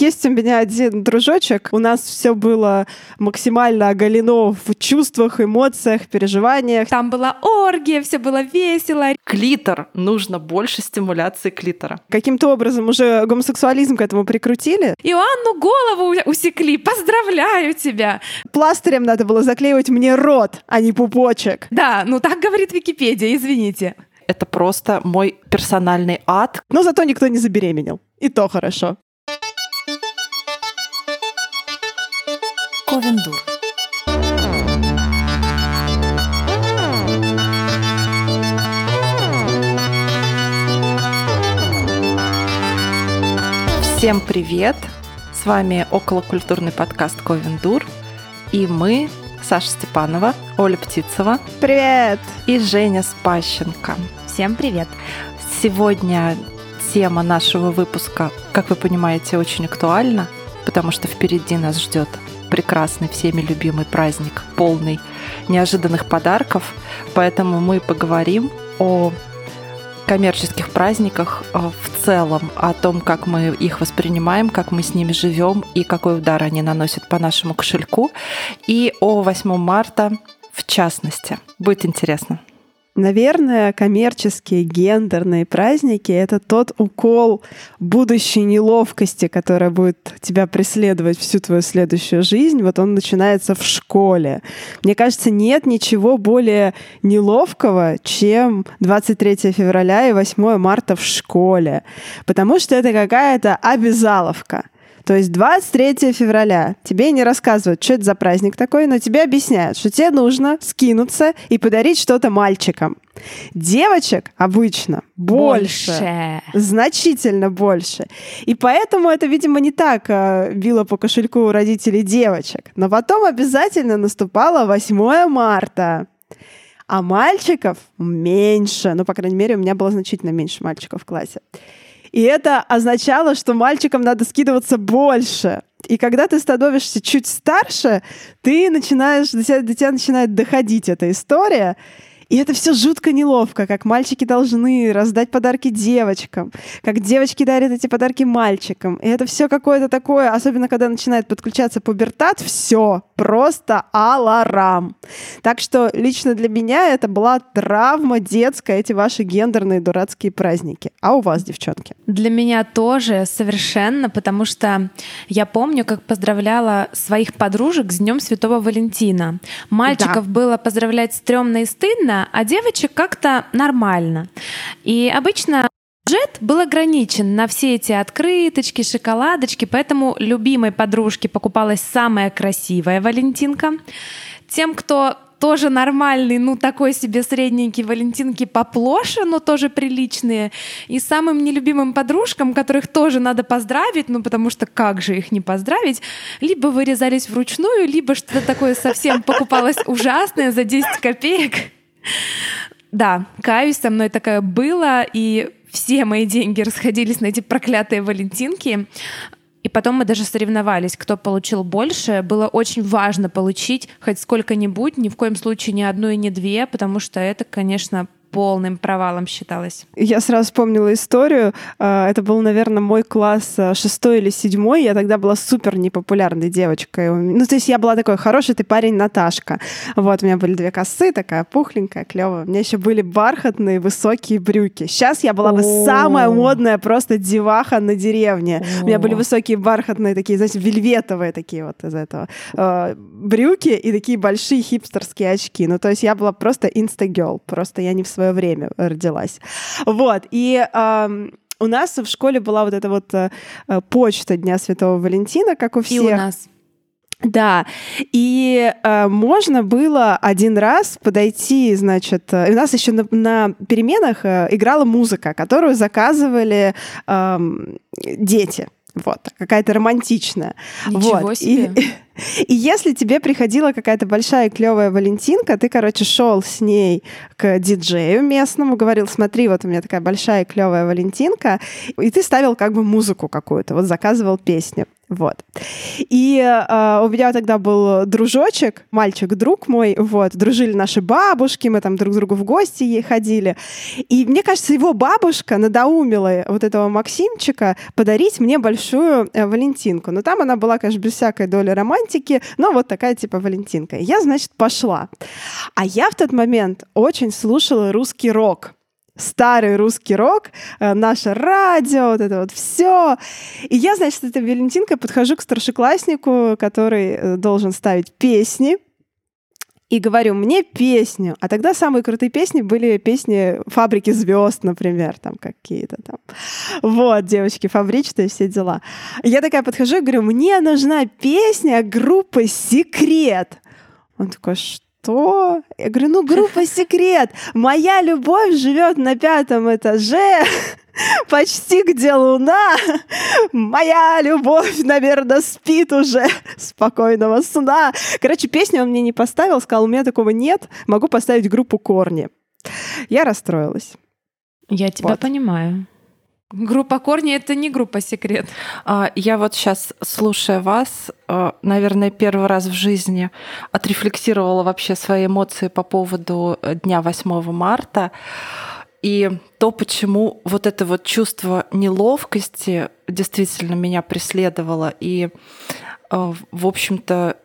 есть у меня один дружочек, у нас все было максимально оголено в чувствах, эмоциях, переживаниях. Там была оргия, все было весело. Клитор. Нужно больше стимуляции клитора. Каким-то образом уже гомосексуализм к этому прикрутили. Иоанну голову усекли. Поздравляю тебя. Пластырем надо было заклеивать мне рот, а не пупочек. Да, ну так говорит Википедия, извините. Это просто мой персональный ад. Но зато никто не забеременел. И то хорошо. Ковендур. Всем привет! С вами околокультурный подкаст Ковендур. И мы, Саша Степанова, Оля Птицева. Привет! И Женя Спащенко. Всем привет! Сегодня тема нашего выпуска, как вы понимаете, очень актуальна, потому что впереди нас ждет прекрасный, всеми любимый праздник, полный неожиданных подарков. Поэтому мы поговорим о коммерческих праздниках э, в целом, о том, как мы их воспринимаем, как мы с ними живем и какой удар они наносят по нашему кошельку, и о 8 марта в частности. Будет интересно. Наверное, коммерческие гендерные праздники — это тот укол будущей неловкости, которая будет тебя преследовать всю твою следующую жизнь. Вот он начинается в школе. Мне кажется, нет ничего более неловкого, чем 23 февраля и 8 марта в школе, потому что это какая-то обязаловка. То есть 23 февраля тебе не рассказывают, что это за праздник такой, но тебе объясняют, что тебе нужно скинуться и подарить что-то мальчикам. Девочек обычно больше, Больше. значительно больше. И поэтому это, видимо, не так э, било по кошельку у родителей девочек. Но потом обязательно наступало 8 марта. А мальчиков меньше. Ну, по крайней мере, у меня было значительно меньше мальчиков в классе. И это означало, что мальчикам надо скидываться больше. И когда ты становишься чуть старше, ты начинаешь, до тебя, до тебя начинает доходить эта история. И это все жутко неловко, как мальчики должны раздать подарки девочкам, как девочки дарят эти подарки мальчикам. И это все какое-то такое, особенно когда начинает подключаться пубертат, все просто аларам. Так что лично для меня это была травма детская, эти ваши гендерные дурацкие праздники. А у вас, девчонки? Для меня тоже совершенно, потому что я помню, как поздравляла своих подружек с Днем Святого Валентина. Мальчиков Да. было поздравлять стрёмно и стыдно, а девочек как-то нормально. И обычно бюджет был ограничен на все эти открыточки, шоколадочки, поэтому любимой подружке покупалась самая красивая Валентинка. Тем, кто тоже нормальный, ну такой себе средненький валентинки поплоше, но тоже приличные. И самым нелюбимым подружкам, которых тоже надо поздравить, ну потому что как же их не поздравить, либо вырезались вручную, либо что-то такое совсем покупалось ужасное за 10 копеек. Да, каюсь, со мной такое было, и все мои деньги расходились на эти проклятые валентинки. И потом мы даже соревновались, кто получил больше. Было очень важно получить хоть сколько-нибудь, ни в коем случае ни одну и не две, потому что это, конечно, полным провалом считалось. Я сразу вспомнила историю. А, Это был, наверное, мой класс а, шестой или седьмой. Я тогда была супер непопулярной девочкой. Ну, то есть я была такой хороший ты парень Наташка. Вот, у меня были две косы, такая пухленькая, клевая. У меня еще были бархатные высокие брюки. Сейчас я была бы самая модная просто деваха на деревне. У меня были высокие бархатные такие, знаете, вельветовые такие вот из этого э, брюки и такие большие хипстерские очки. Ну, то есть я была просто инстагел. Просто я не в свое время родилась. Вот. И ам, у нас в школе была вот эта вот э, э, почта Дня Святого Валентина, как у И всех. у нас. Да, и э, можно было один раз подойти, значит, э, и у нас еще на, на переменах э, играла музыка, которую заказывали эм, дети. Вот, какая-то романтичная. Ничего вот. себе. И, и если тебе приходила какая-то большая клевая Валентинка, ты, короче, шел с ней к диджею местному, говорил, смотри, вот у меня такая большая клевая Валентинка, и ты ставил как бы музыку какую-то, вот заказывал песню. Вот. И э, у меня тогда был дружочек, мальчик, друг мой, вот, дружили наши бабушки, мы там друг к другу в гости ходили. И мне кажется, его бабушка надоумила вот этого Максимчика подарить мне большую э, Валентинку. Но там она была, конечно, без всякой доли романтики, но вот такая типа Валентинка. Я, значит, пошла. А я в тот момент очень слушала русский рок старый русский рок, э, наше радио, вот это вот все. И я, значит, этой Валентинкой подхожу к старшекласснику, который э, должен ставить песни, и говорю, мне песню. А тогда самые крутые песни были песни «Фабрики звезд», например, там какие-то там. Вот, девочки, фабричные все дела. Я такая подхожу и говорю, мне нужна песня группы «Секрет». Он такой, что? Что? Я говорю, ну группа «Секрет». Моя любовь живет на пятом этаже, почти где луна. Моя любовь, наверное, спит уже. Спокойного сна. Короче, песню он мне не поставил, сказал, у меня такого нет, могу поставить группу «Корни». Я расстроилась. Я тебя вот. понимаю. Группа корни это не группа секрет. А, я вот сейчас, слушая вас, а, наверное, первый раз в жизни отрефлексировала вообще свои эмоции по поводу дня 8 марта. И то, почему вот это вот чувство неловкости действительно меня преследовало. И, а, в общем-то,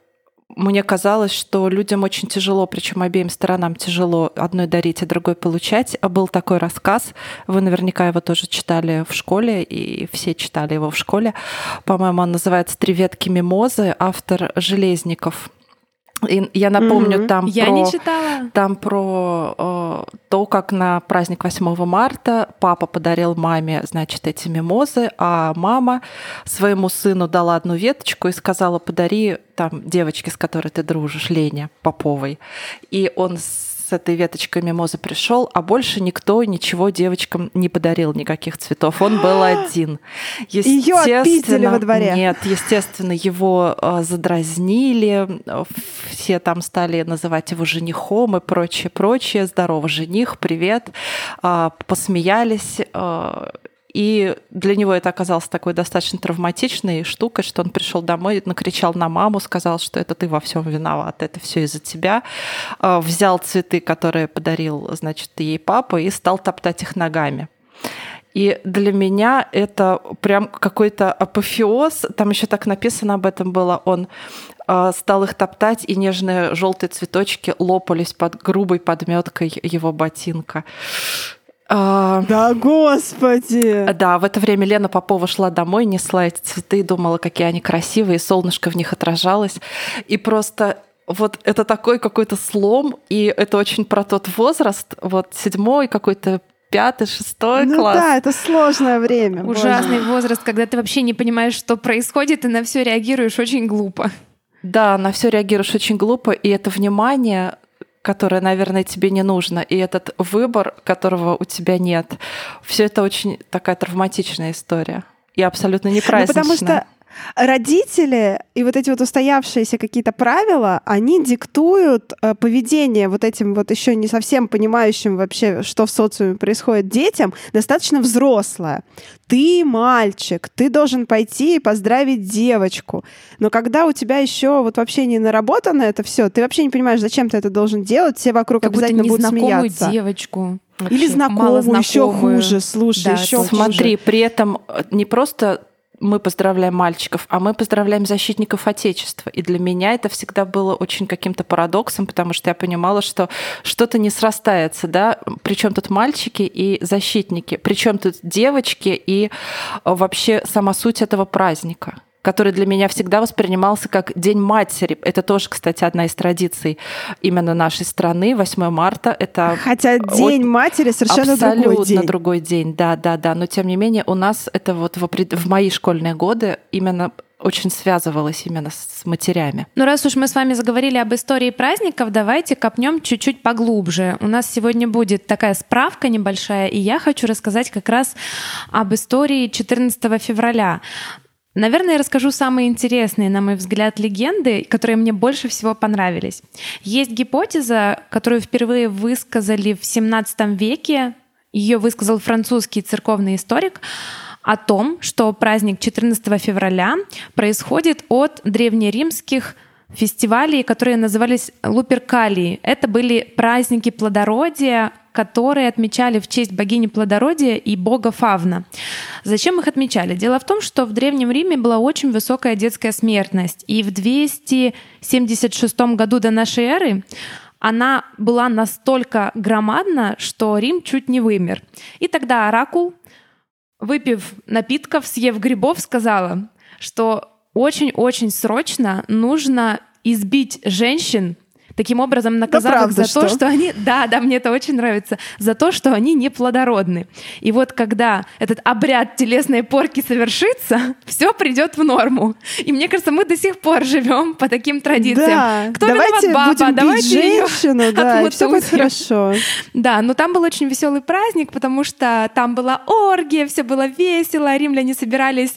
мне казалось, что людям очень тяжело, причем обеим сторонам тяжело одной дарить, а другой получать. А был такой рассказ, вы наверняка его тоже читали в школе, и все читали его в школе. По-моему, он называется «Три ветки мимозы», автор Железников. И я напомню, mm-hmm. там я про, не читала. Там про э, то, как на праздник 8 марта папа подарил маме, значит, эти мимозы, а мама своему сыну дала одну веточку и сказала, подари там девочке, с которой ты дружишь, Лене Поповой. И он с этой веточкой мимозы пришел, а больше никто ничего девочкам не подарил, никаких цветов. Он был один. Ее отпиздили во дворе. Нет, естественно, его э, задразнили, все там стали называть его женихом и прочее, прочее. Здорово, жених, привет. Э, посмеялись. И для него это оказалось такой достаточно травматичной штукой, что он пришел домой, накричал на маму, сказал, что это ты во всем виноват, это все из-за тебя. А, взял цветы, которые подарил, значит, ей папа, и стал топтать их ногами. И для меня это прям какой-то апофеоз. Там еще так написано об этом было. Он а, стал их топтать, и нежные желтые цветочки лопались под грубой подметкой его ботинка. А... Да, господи! Да, в это время Лена Попова шла домой, несла эти цветы, думала, какие они красивые, солнышко в них отражалось. И просто вот это такой какой-то слом, и это очень про тот возраст, вот седьмой какой-то пятый, шестой ну класс. Да, это сложное время. Ужасный боже. возраст, когда ты вообще не понимаешь, что происходит, и на все реагируешь очень глупо. Да, на все реагируешь очень глупо, и это внимание которое, наверное, тебе не нужно, и этот выбор, которого у тебя нет. Все это очень такая травматичная история и абсолютно непраздничная. Ну, потому что родители и вот эти вот устоявшиеся какие-то правила, они диктуют э, поведение вот этим вот еще не совсем понимающим вообще, что в социуме происходит детям, достаточно взрослое. Ты мальчик, ты должен пойти и поздравить девочку. Но когда у тебя еще вот вообще не наработано это все, ты вообще не понимаешь, зачем ты это должен делать, все вокруг как обязательно будут смеяться. девочку. Вообще Или знакомую, еще хуже, слушай, да, еще Смотри, при этом э, не просто мы поздравляем мальчиков, а мы поздравляем защитников Отечества. И для меня это всегда было очень каким-то парадоксом, потому что я понимала, что что-то не срастается, да, причем тут мальчики и защитники, причем тут девочки и э, вообще сама суть этого праздника который для меня всегда воспринимался как День матери. Это тоже, кстати, одна из традиций именно нашей страны. 8 марта это... Хотя День от... матери совершенно Абсолютно другой день. другой день, да, да, да. Но тем не менее у нас это вот в, в мои школьные годы именно очень связывалось именно с матерями. Ну, раз уж мы с вами заговорили об истории праздников, давайте копнем чуть-чуть поглубже. У нас сегодня будет такая справка небольшая, и я хочу рассказать как раз об истории 14 февраля. Наверное, я расскажу самые интересные, на мой взгляд, легенды, которые мне больше всего понравились. Есть гипотеза, которую впервые высказали в XVII веке. Ее высказал французский церковный историк о том, что праздник 14 февраля происходит от древнеримских фестивалей, которые назывались Луперкалии. Это были праздники плодородия, которые отмечали в честь богини плодородия и бога Фавна. Зачем их отмечали? Дело в том, что в Древнем Риме была очень высокая детская смертность, и в 276 году до нашей эры она была настолько громадна, что Рим чуть не вымер. И тогда оракул, выпив напитков, съев грибов, сказала, что очень-очень срочно нужно избить женщин таким образом наказав да, правда, их за что? то, что они... Да, да, мне это очень нравится. За то, что они не плодородны. И вот когда этот обряд телесной порки совершится, все придет в норму. И мне кажется, мы до сих пор живем по таким традициям. Да. Кто давайте виноват баба? Будем давайте женщину, да, и все будет хорошо. Да, но там был очень веселый праздник, потому что там была оргия, все было весело, римляне собирались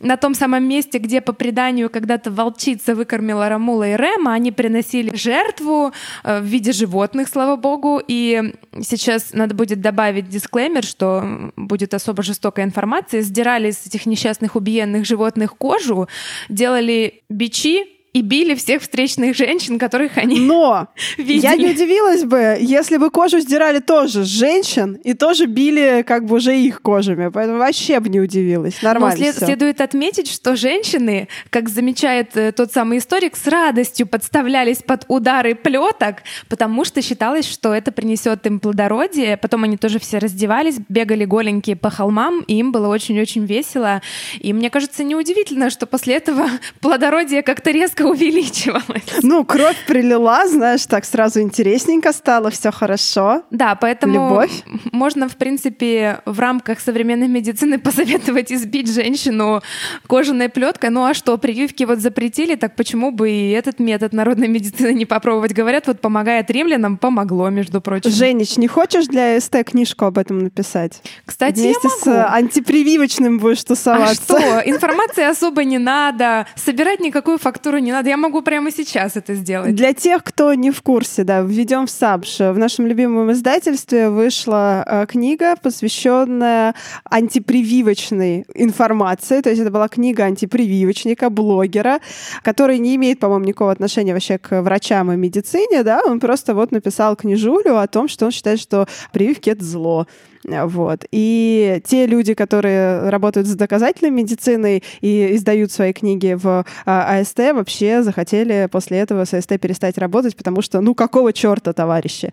на том самом месте, где по преданию когда-то волчица выкормила Рамула и Рема, они приносили жертву э, в виде животных, слава богу, и сейчас надо будет добавить дисклеймер, что будет особо жестокая информация, сдирали с этих несчастных убиенных животных кожу, делали бичи, и били всех встречных женщин, которых они Но видели. я не удивилась бы, если бы кожу сдирали тоже с женщин и тоже били как бы уже их кожами. Поэтому вообще бы не удивилась. Нормально Но след, следует отметить, что женщины, как замечает э, тот самый историк, с радостью подставлялись под удары плеток, потому что считалось, что это принесет им плодородие. Потом они тоже все раздевались, бегали голенькие по холмам, и им было очень-очень весело. И мне кажется, неудивительно, что после этого плодородие как-то резко увеличивалась. Ну, кровь прилила, знаешь, так сразу интересненько стало, все хорошо. Да, поэтому Любовь. можно, в принципе, в рамках современной медицины посоветовать избить женщину кожаной плеткой. Ну а что, прививки вот запретили, так почему бы и этот метод народной медицины не попробовать? Говорят, вот помогает римлянам, помогло, между прочим. Женич, не хочешь для СТ книжку об этом написать? Кстати, Вместе с антипрививочным будешь тусоваться. А что? Информации особо не надо, собирать никакую фактуру не надо, я могу прямо сейчас это сделать. Для тех, кто не в курсе, да, введем в САБШ. В нашем любимом издательстве вышла э, книга, посвященная антипрививочной информации. То есть это была книга антипрививочника, блогера, который не имеет, по-моему, никакого отношения вообще к врачам и медицине, да, он просто вот написал книжулю о том, что он считает, что прививки — это зло. Вот. И те люди, которые работают с доказательной медициной и издают свои книги в а, АСТ, вообще захотели после этого с АСТ перестать работать, потому что, ну, какого черта, товарищи?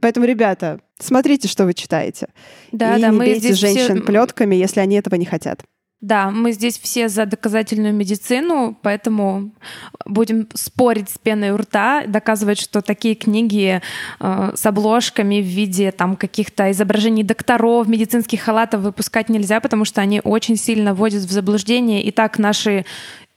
Поэтому, ребята, смотрите, что вы читаете. Да, и да, не мы бейте женщин все... плетками, если они этого не хотят. Да, мы здесь все за доказательную медицину, поэтому будем спорить с пеной у рта, доказывать, что такие книги э, с обложками в виде там каких-то изображений докторов, медицинских халатов выпускать нельзя, потому что они очень сильно вводят в заблуждение. И так наши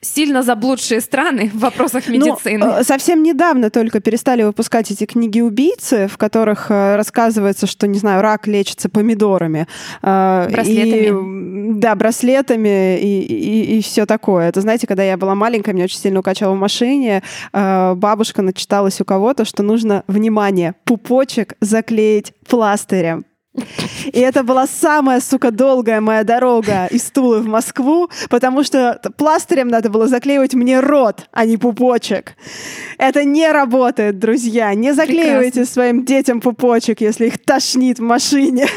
сильно заблудшие страны в вопросах ну, медицины. Ну, совсем недавно только перестали выпускать эти книги убийцы, в которых э, рассказывается, что, не знаю, рак лечится помидорами. Э, браслетами. И, да, браслетами и, и, и все такое. Это, знаете, когда я была маленькая, меня очень сильно укачивало в машине, бабушка начиталась у кого-то, что нужно, внимание, пупочек заклеить пластырем. И это была самая, сука, долгая моя дорога из Тулы в Москву, потому что пластырем надо было заклеивать мне рот, а не пупочек. Это не работает, друзья. Не заклеивайте Прекрасно. своим детям пупочек, если их тошнит в машине.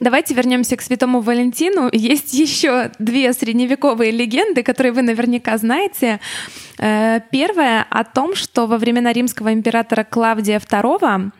Давайте вернемся к Святому Валентину. Есть еще две средневековые легенды, которые вы наверняка знаете. Э, первая о том, что во времена римского императора Клавдия II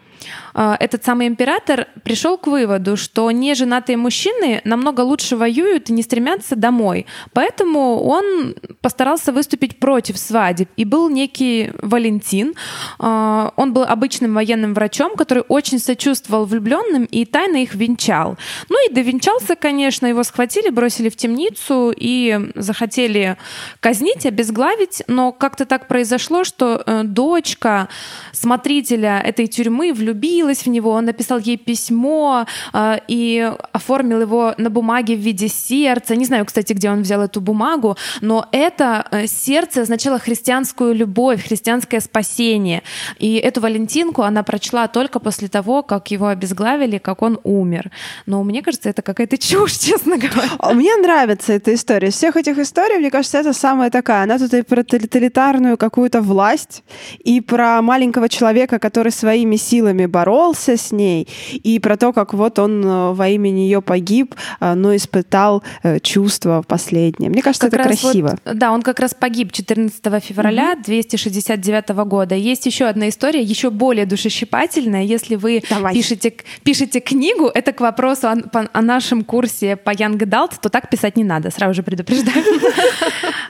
этот самый император пришел к выводу, что неженатые мужчины намного лучше воюют и не стремятся домой. Поэтому он постарался выступить против свадеб. И был некий Валентин. А, он был обычным военным врачом, который очень сочувствовал влюбленным и тайно их венчал. Ну и довенчался, конечно, его схватили, бросили в темницу и захотели казнить, обезглавить. Но как-то так произошло, что э, дочка смотрителя этой тюрьмы влюбилась влюбилась в него, он написал ей письмо э, и оформил его на бумаге в виде сердца. Не знаю, кстати, где он взял эту бумагу, но это э, сердце означало христианскую любовь, христианское спасение. И эту Валентинку она прочла только после того, как его обезглавили, как он умер. Но мне кажется, это какая-то чушь, честно говоря. А мне нравится эта история. Из всех этих историй, мне кажется, это самая такая. Она тут и про тоталитарную какую-то власть, и про маленького человека, который своими силами боролся с ней, и про то, как вот он э, во имя нее погиб, э, но испытал э, чувства последнее. Мне кажется, как это красиво. Вот, да, он как раз погиб 14 февраля угу. 269 года. Есть еще одна история, еще более душещипательная. Если вы пишете, пишете книгу, это к вопросу о, о нашем курсе по Young Adult, то так писать не надо, сразу же предупреждаю.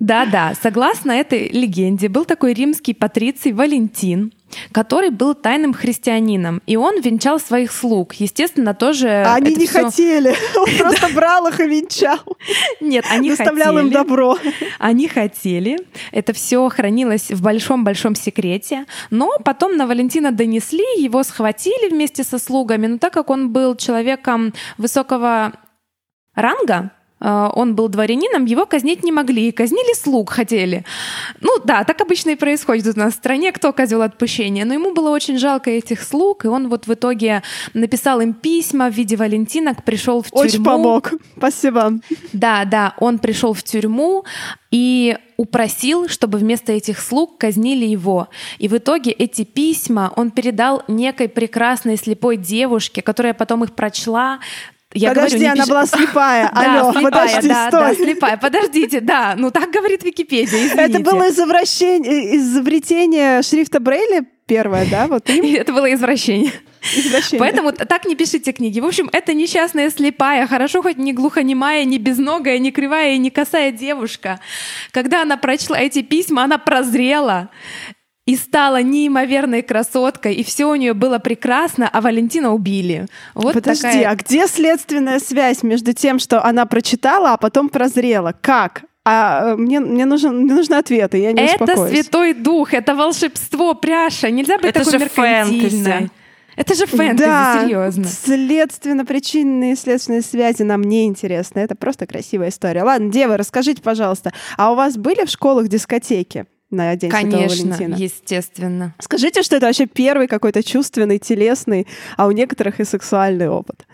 Да-да, согласно этой легенде, был такой римский патриций Валентин, который был тайным христианином, и он венчал своих слуг. Естественно, тоже... Они не всё... хотели, он просто брал их и венчал. Нет, они Доставлял им добро. Они хотели. Это все хранилось в большом-большом секрете. Но потом на Валентина донесли, его схватили вместе со слугами. Но так как он был человеком высокого ранга, он был дворянином, его казнить не могли. Казнили слуг хотели. Ну да, так обычно и происходит у нас в стране, кто козел отпущения. Но ему было очень жалко этих слуг, и он вот в итоге написал им письма в виде валентинок, пришел в тюрьму. Очень помог. Спасибо. Да, да, он пришел в тюрьму и упросил, чтобы вместо этих слуг казнили его. И в итоге эти письма он передал некой прекрасной слепой девушке, которая потом их прочла, я Подожди, говорю, она пиш... была слепая. Алло, слепая, подожди, да, стой. да, слепая. Подождите, да, ну так говорит Википедия, извините. Это было изобретение, изобретение шрифта Брейля первое, да? Вот им? Это было извращение. Извращение. Поэтому так не пишите книги. В общем, это несчастная слепая, хорошо хоть не глухонемая, не безногая, не кривая и не косая девушка. Когда она прочла эти письма, она прозрела и стала неимоверной красоткой, и все у нее было прекрасно, а Валентина убили. Вот Подожди, такая... а где следственная связь между тем, что она прочитала, а потом прозрела? Как? А э, мне, мне, нужен, мне нужны ответы, я не Это успокоюсь. Святой Дух, это волшебство, пряша. Нельзя быть это такой меркантильной. Это же фэнтези, да, серьезно. Следственно-причинные следственные связи нам не интересны. Это просто красивая история. Ладно, девы, расскажите, пожалуйста, а у вас были в школах дискотеки? На День Конечно, Святого Валентина. естественно. Скажите, что это вообще первый какой-то чувственный, телесный, а у некоторых и сексуальный опыт.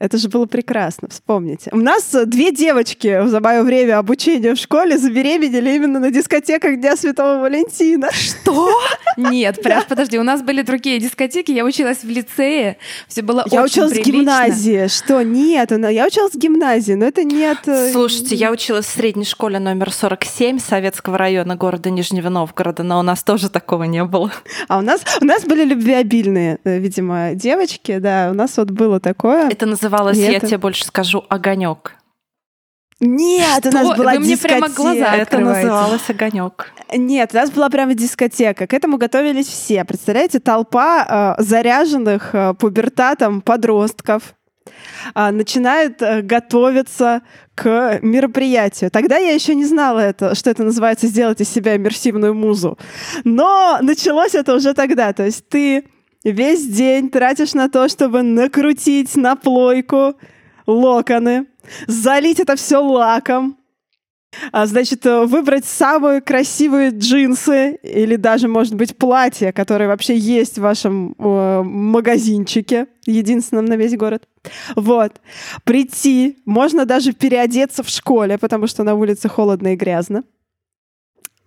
Это же было прекрасно, вспомните. У нас две девочки за мое время обучения в школе забеременели именно на дискотеках Дня Святого Валентина. Что? Нет, прям подожди, у нас были другие дискотеки, я училась в лицее, все было я училась в гимназии. Что? Нет, я училась в гимназии, но это нет... Э, Слушайте, я училась в средней школе номер 47 Советского района города Нижнего Новгорода, но у нас тоже такого не было. А у нас, у нас были любвеобильные, э, видимо, девочки, да, у нас вот было такое. Это называется называлась, я тебе больше скажу, огонек. Нет, Что? у нас была Вы мне дискотека. прямо глаза Это называлось огонек. Нет, у нас была прямо дискотека. К этому готовились все. Представляете, толпа э, заряженных э, пубертатом подростков э, начинает э, готовиться к мероприятию. Тогда я еще не знала это, что это называется сделать из себя иммерсивную музу. Но началось это уже тогда. То есть ты весь день тратишь на то, чтобы накрутить на плойку локоны, залить это все лаком, а, значит, выбрать самые красивые джинсы или даже, может быть, платье, которое вообще есть в вашем э, магазинчике, единственном на весь город. Вот. Прийти, можно даже переодеться в школе, потому что на улице холодно и грязно.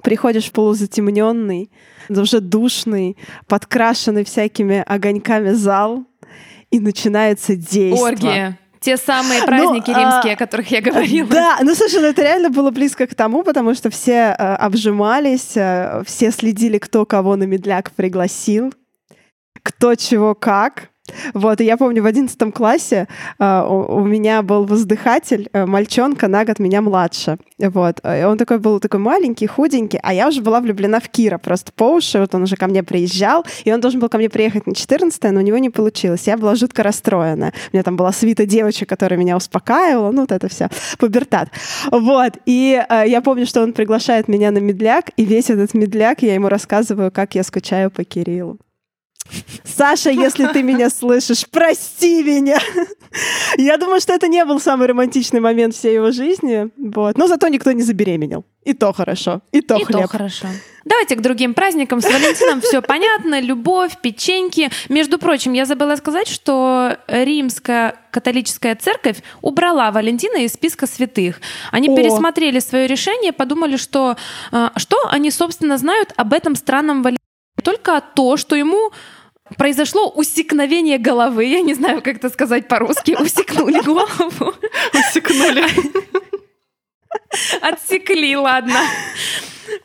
Приходишь полузатемненный, уже душный, подкрашенный всякими огоньками зал, и начинается действо. Оргия. Те самые ну, праздники ну, римские, а, о которых я говорила. Да, ну слушай, ну, это реально было близко к тому, потому что все а, обжимались, а, все следили, кто кого на медляк пригласил, кто чего как. Вот, и я помню, в одиннадцатом классе uh, у, у меня был воздыхатель, uh, мальчонка на год меня младше. Вот, и он такой был такой маленький, худенький, а я уже была влюблена в Кира просто по уши. Вот он уже ко мне приезжал, и он должен был ко мне приехать на 14 но у него не получилось. Я была жутко расстроена. У меня там была свита девочек, которая меня успокаивала, ну, вот это все, пубертат. Вот, и uh, я помню, что он приглашает меня на медляк, и весь этот медляк я ему рассказываю, как я скучаю по Кириллу. Саша, если ты меня слышишь, прости меня. Я думаю, что это не был самый романтичный момент всей его жизни. Вот. Но зато никто не забеременел. И то хорошо. И то И хлеб. то хорошо. Давайте к другим праздникам. С Валентином все понятно. Любовь, печеньки. Между прочим, я забыла сказать, что римская католическая церковь убрала Валентина из списка святых. Они О. пересмотрели свое решение, подумали, что э, что они, собственно, знают об этом странном Валентине. Только то, что ему произошло усекновение головы. Я не знаю, как это сказать по-русски. Усекнули голову. Усекнули. Отсекли, ладно.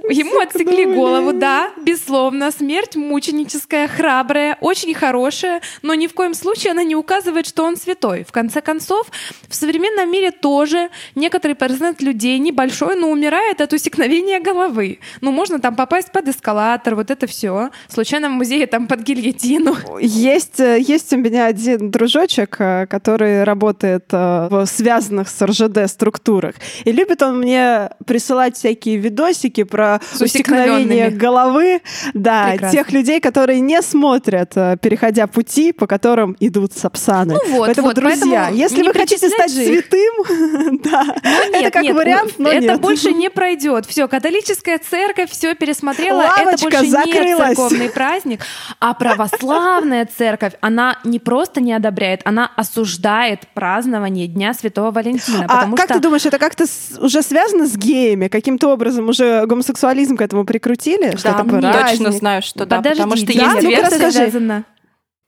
Ему отсекли голову, да, безусловно. Смерть мученическая, храбрая, очень хорошая, но ни в коем случае она не указывает, что он святой. В конце концов, в современном мире тоже некоторый процент людей небольшой, но умирает от усекновения головы. Ну, можно там попасть под эскалатор, вот это все. Случайно в музее там под гильотину. Есть, э, есть у меня один дружочек, э, который работает э, в связанных с РЖД структурах. И любит он мне присылать всякие видосики про усекновение головы. Да, Прекрасно. тех людей, которые не смотрят, э, переходя пути, по которым идут сапсаны. Ну вот, поэтому, вот, друзья, поэтому если вы хотите стать их. святым, да, Ну, нет, как нет, вариант, но это нет. больше не пройдет. Все, католическая церковь все пересмотрела. это Лавочка больше не закрылась. церковный праздник. А православная церковь, она не просто не одобряет, она осуждает празднование Дня Святого Валентина. А как что ты думаешь, это как-то уже связано с геями? Каким-то образом уже гомосексуализм к этому прикрутили? что Да, это точно знаю, что да, Подожди, потому что да? есть Ну-ка, версия, связано.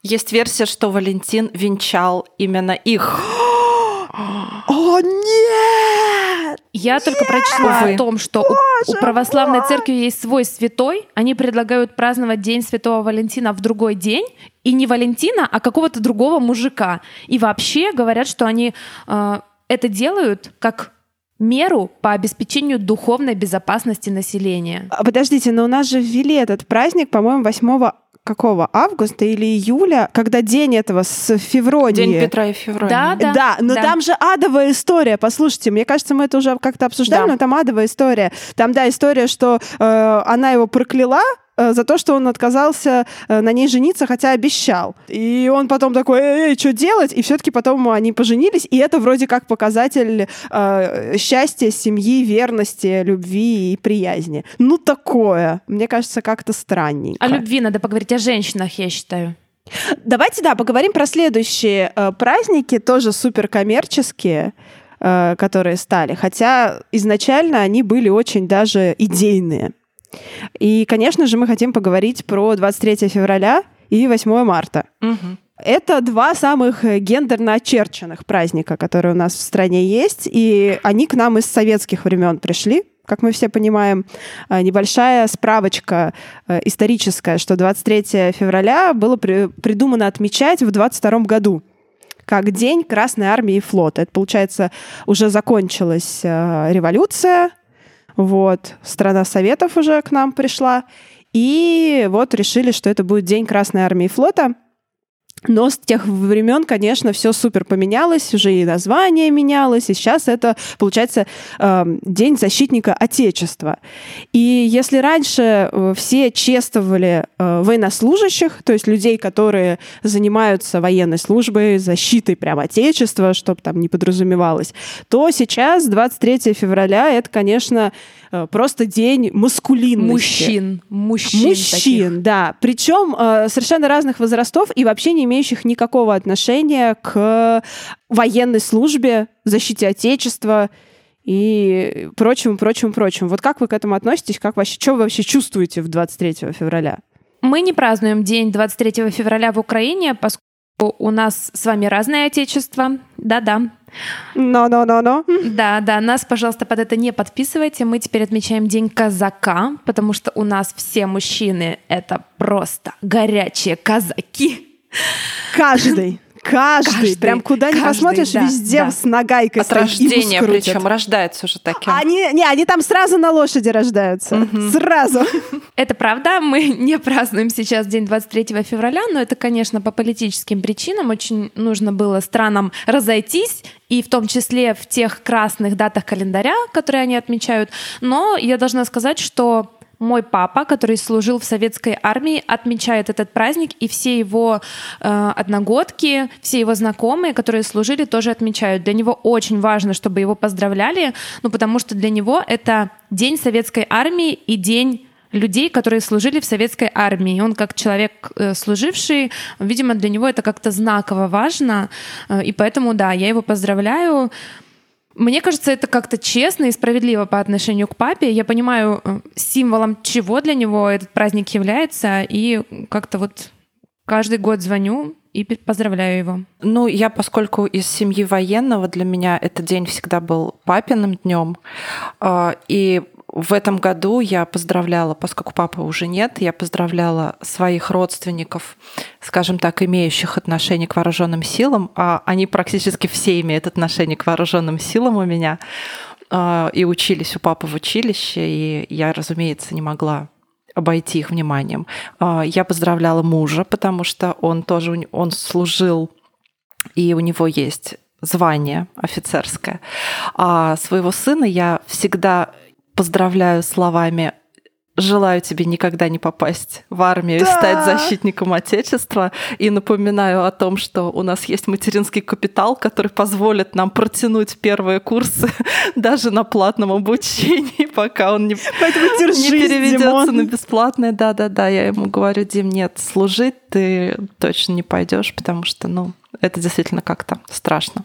есть версия, что Валентин венчал именно их. О, нет! Я только прочла Увы. о том, что у, у православной церкви есть свой святой. Они предлагают праздновать День Святого Валентина в другой день. И не Валентина, а какого-то другого мужика. И вообще говорят, что они э, это делают как меру по обеспечению духовной безопасности населения. А, Подождите, но у нас же ввели этот праздник, по-моему, 8 какого? Августа или июля, когда день этого с Февронии. День Петра и Февронии. Да, да. Да, но да. там же адовая история. Послушайте, мне кажется, мы это уже как-то обсуждали, Да. но там адовая история. Там, да, история, что э, она его прокляла за то, что он отказался э, на ней жениться, хотя обещал. И он потом такой, эй, что делать? И все-таки потом они поженились, и это вроде как показатель э, счастья, семьи, верности, любви и приязни. Ну, такое. Мне кажется, как-то странненько. О любви надо поговорить, о женщинах, я считаю. Давайте, да, поговорим про следующие э, праздники, тоже суперкоммерческие, э, которые стали. Хотя изначально они были очень даже идейные. И, конечно же, мы хотим поговорить про 23 февраля и 8 марта. Мгм. Это два самых э, гендерно очерченных праздника, которые у нас в стране есть, и они к нам из советских времен пришли, как мы все понимаем. А, Небольшая справочка э, историческая, что 23 февраля было при- придумано отмечать в 22 году как День Красной Армии и флота. Это, получается, уже закончилась э, революция, вот, страна Советов уже к нам пришла, и вот решили, что это будет День Красной Армии и флота. Но с тех времен, конечно, все супер поменялось, уже и название менялось, и сейчас это, получается, э, День защитника Отечества. И если раньше э, все чествовали э, военнослужащих, то есть людей, которые занимаются военной службой, защитой прям Отечества, чтобы там не подразумевалось, то сейчас, 23 февраля, это, конечно, просто день маскулинности. Мужчин. Мужчин. Мужчин, таких. да. Причем э, совершенно разных возрастов и вообще не имеющих никакого отношения к военной службе, защите Отечества и прочему, прочему, прочему. Вот как вы к этому относитесь? Как вообще, что вы вообще чувствуете в 23 февраля? Мы не празднуем день 23 февраля в Украине, поскольку у нас с вами разное отечество. Да-да. Но-но-но-но. Да, да, нас, пожалуйста, под это не подписывайте. Мы теперь отмечаем День казака, потому что у нас все мужчины — это просто горячие казаки. Каждый. Каждый, Каждый, прям куда ни каждый, посмотришь, да, везде да. с нагайкой От рождения, причем рождается уже таким. Они, не, они там сразу на лошади рождаются. Сразу. Это правда, мы не празднуем сейчас день 23 февраля, но это, конечно, по политическим причинам. Очень нужно было странам разойтись, и в том числе в тех красных датах календаря, которые они отмечают. Но я должна сказать, что мой папа, который служил в советской армии, отмечает этот праздник, и все его э, одногодки, все его знакомые, которые служили, тоже отмечают. Для него очень важно, чтобы его поздравляли, ну потому что для него это день советской армии и день людей, которые служили в советской армии. Он как человек э, служивший, видимо, для него это как-то знаково важно, э, и поэтому, да, я его поздравляю. Мне кажется, это как-то честно и справедливо по отношению к папе. Я понимаю, э, символом чего для него этот праздник является, и как-то вот каждый год звоню и поздравляю его. Ну, я, поскольку из семьи военного, для меня этот день всегда был папиным днем. А, и в этом году я поздравляла, поскольку папы уже нет, я поздравляла своих родственников, скажем так, имеющих отношение к вооруженным силам, а они практически все имеют отношение к вооруженным силам у меня, а, и учились у папы в училище, и я, разумеется, не могла обойти их вниманием. А, я поздравляла мужа, потому что он тоже он служил, и у него есть звание офицерское. А своего сына я всегда поздравляю словами Желаю тебе никогда не попасть в армию да. и стать защитником Отечества. И напоминаю о том, что у нас есть материнский капитал, который позволит нам протянуть первые курсы даже на платном обучении, пока он не, держись, не переведется Димон. на бесплатное. Да-да-да, я ему говорю, Дим, нет, служить ты точно не пойдешь, потому что, ну, это действительно как-то страшно.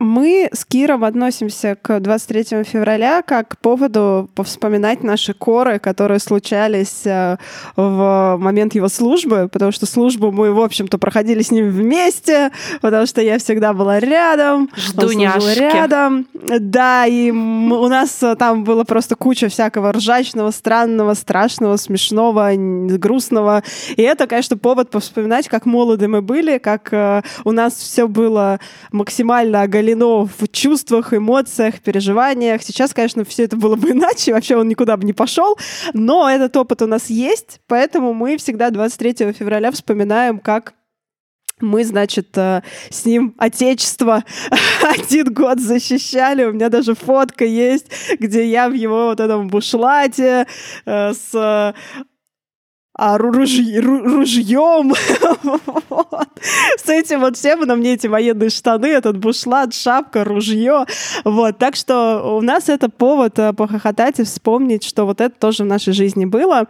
Мы с Киром относимся к 23 февраля как к поводу повспоминать наши коры, которые случались э, в момент его службы, потому что службу мы, в общем-то, проходили с ним вместе, потому что я всегда была рядом, Ждуняшки. рядом. Да, и у нас там было просто куча всякого ржачного, странного, страшного, смешного, грустного. И это, конечно, повод повспоминать, как молоды мы были, как э, у нас все было максимально оголено оголено в чувствах, эмоциях, переживаниях. Сейчас, конечно, все это было бы иначе, вообще он никуда бы не пошел, но этот опыт у нас есть, поэтому мы всегда 23 февраля вспоминаем, как мы, значит, э, с ним отечество один год защищали. У меня даже фотка есть, где я в его вот этом бушлате э, с а, ружь, ружьем. вот. С этим вот всем на мне эти военные штаны, этот бушлат, шапка, ружье. Вот. Так что у нас это повод э, похохотать и вспомнить, что вот это тоже в нашей жизни было.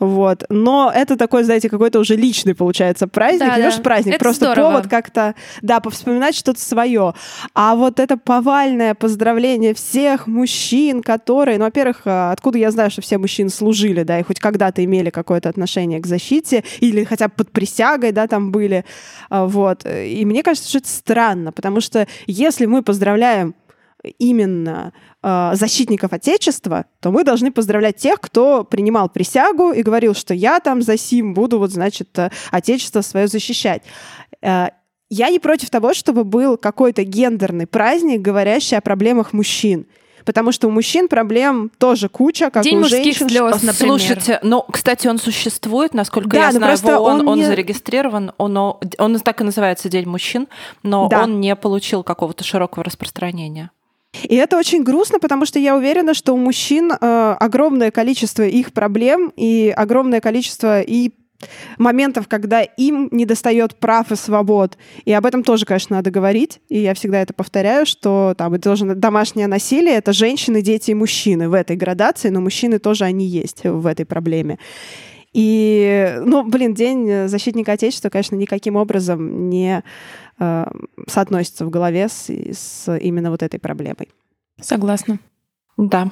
Вот. Но это такой, знаете, какой-то уже личный, получается, праздник. Да, не да. праздник, это просто здорово. повод как-то, да, повспоминать что-то свое. А вот это повальное поздравление всех мужчин, которые, ну, во-первых, э, откуда я знаю, что все мужчины служили, да, и хоть когда-то имели какое-то отношение отношение к защите, или хотя бы под присягой, да, там были. А, вот. И мне кажется, что это странно, потому что если мы поздравляем именно э, защитников Отечества, то мы должны поздравлять тех, кто принимал присягу и говорил, что я там за сим буду, вот, значит, э, Отечество свое защищать. Э, я не против того, чтобы был какой-то гендерный праздник, говорящий о проблемах мужчин потому что у мужчин проблем тоже куча, как День у мужских женщин. слез, например. Слушайте, ну, кстати, он существует, насколько да, я знаю, его, он, он, он не... зарегистрирован, он, он так и называется День мужчин, но да. он не получил какого-то широкого распространения. И это очень грустно, потому что я уверена, что у мужчин э, огромное количество их проблем и огромное количество и моментов, когда им не достает прав и свобод. И об этом тоже, конечно, надо говорить. И я всегда это повторяю, что там это тоже домашнее насилие — это женщины, дети и мужчины в этой градации, но мужчины тоже они есть в этой проблеме. И, ну, блин, День защитника Отечества, конечно, никаким образом не э, соотносится в голове с, с именно вот этой проблемой. Согласна. Да.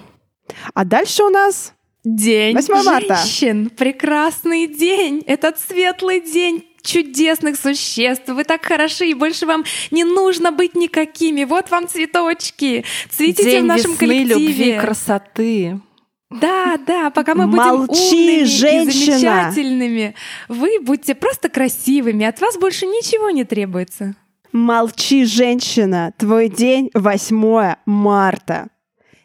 А дальше у нас День 8 марта. женщин. Прекрасный день. Этот светлый день чудесных существ. Вы так хороши, и больше вам не нужно быть никакими. Вот вам цветочки. Цветите День в нашем весны, коллективе. любви, красоты. Да, да, пока мы Молчи, будем умными женщина. и замечательными, вы будьте просто красивыми, от вас больше ничего не требуется. Молчи, женщина, твой день 8 марта.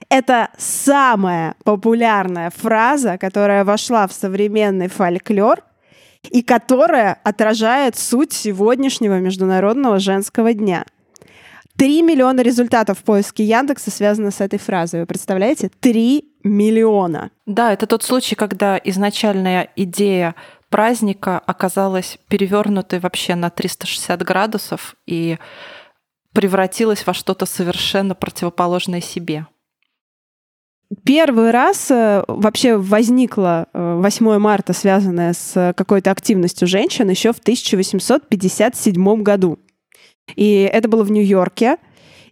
Это самая популярная фраза, которая вошла в современный фольклор и которая отражает суть сегодняшнего Международного женского дня. 3 миллиона результатов в поиске Яндекса связано с этой фразой. Вы представляете? 3 миллиона. Да, это тот случай, когда изначальная идея праздника оказалась перевернутой вообще на 360 градусов и превратилась во что-то совершенно противоположное себе. Первый раз э, вообще возникло 8 э, марта, связанное с какой-то активностью женщин, еще в 1857 году. И это было в Нью-Йорке.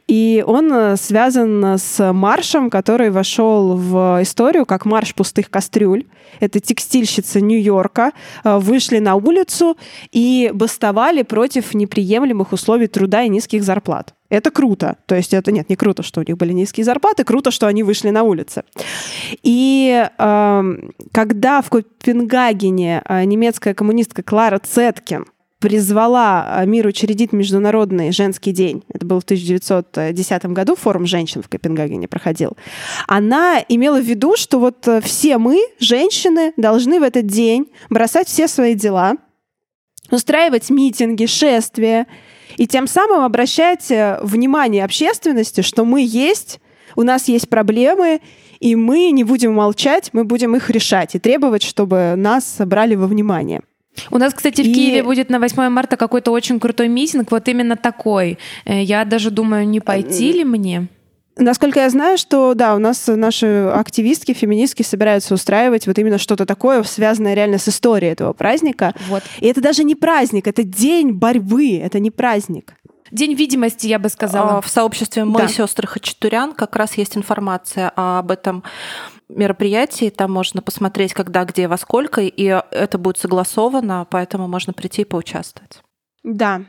И он э, связан с маршем, который вошел в историю как марш пустых кастрюль. Это текстильщицы Нью-Йорка вышли на улицу и бастовали против неприемлемых условий труда и низких зарплат. Это круто. То есть это нет, не круто, что у них были низкие зарплаты, круто, что они вышли на улицы. И э, когда в Копенгагене э, немецкая коммунистка Клара Цеткин призвала э, мир учредить Международный женский день, это был в 1910 году, форум женщин в Копенгагене проходил, она имела в виду, что вот э, все мы, женщины, должны в этот день бросать все свои дела, устраивать митинги, шествия, и тем самым обращать э, внимание общественности, что мы есть, у нас есть проблемы, и мы не будем молчать, мы будем их решать и требовать, чтобы нас брали во внимание. У нас, кстати, в и... Киеве будет на 8 марта какой-то очень крутой митинг, вот именно такой. Э, я даже думаю, не пойти ли мне? Насколько я знаю, что да, у нас наши активистки, феминистки собираются устраивать вот именно что-то такое, связанное реально с историей этого праздника. Вот. И это даже не праздник, это день борьбы, это не праздник. День видимости, я бы сказала. А, в сообществе «Мы да. сестры Хачатурян» как раз есть информация об этом мероприятии. Там можно посмотреть, когда, где, во сколько, и это будет согласовано, поэтому можно прийти и поучаствовать. Да,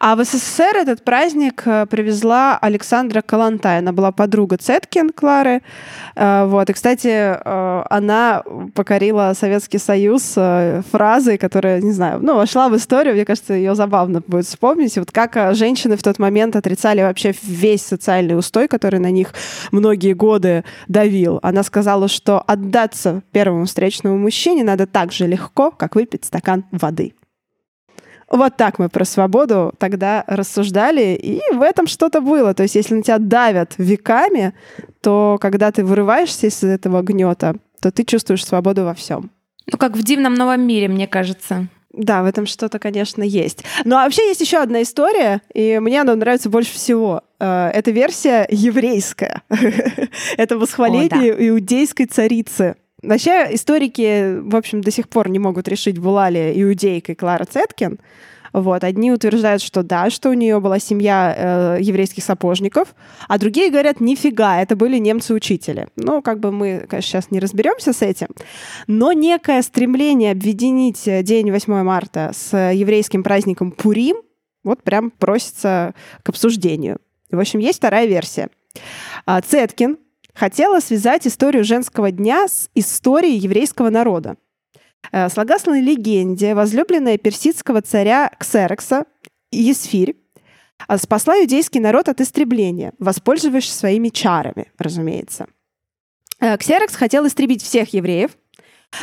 а в СССР этот праздник э, привезла Александра Калантай. Она была подруга Цеткин Клары. Э, вот. И, кстати, э, она покорила Советский Союз фразой, которая, не знаю, ну, вошла в историю. Мне кажется, ее забавно будет вспомнить. Вот как женщины в тот момент отрицали вообще весь социальный устой, который на них многие годы давил. Она сказала, что отдаться первому встречному мужчине надо так же легко, как выпить стакан воды. Вот так мы про свободу тогда рассуждали, и в этом что-то было. То есть, если на тебя давят веками, то когда ты вырываешься из этого гнета, то ты чувствуешь свободу во всем. Ну, как в дивном новом мире, мне кажется. Да, в этом что-то, конечно, есть. Но вообще есть еще одна история, и мне она нравится больше всего. Э, это версия еврейская. Это восхваление иудейской царицы. Вообще историки, в общем, до сих пор не могут решить, была ли иудейкой Клара Цеткин. Вот. Одни утверждают, что да, что у нее была семья э, еврейских сапожников, а другие говорят, нифига, это были немцы-учители. Ну, как бы мы, конечно, сейчас не разберемся с этим. Но некое стремление объединить день 8 марта с еврейским праздником Пурим вот прям просится к обсуждению. В общем, есть вторая версия. А, Цеткин, хотела связать историю женского дня с историей еврейского народа. Э, Слагасловной легенде возлюбленная персидского царя Ксерекса Есфирь э, спасла иудейский народ от истребления, воспользовавшись своими чарами, разумеется. Э, Ксерекс хотел истребить всех евреев,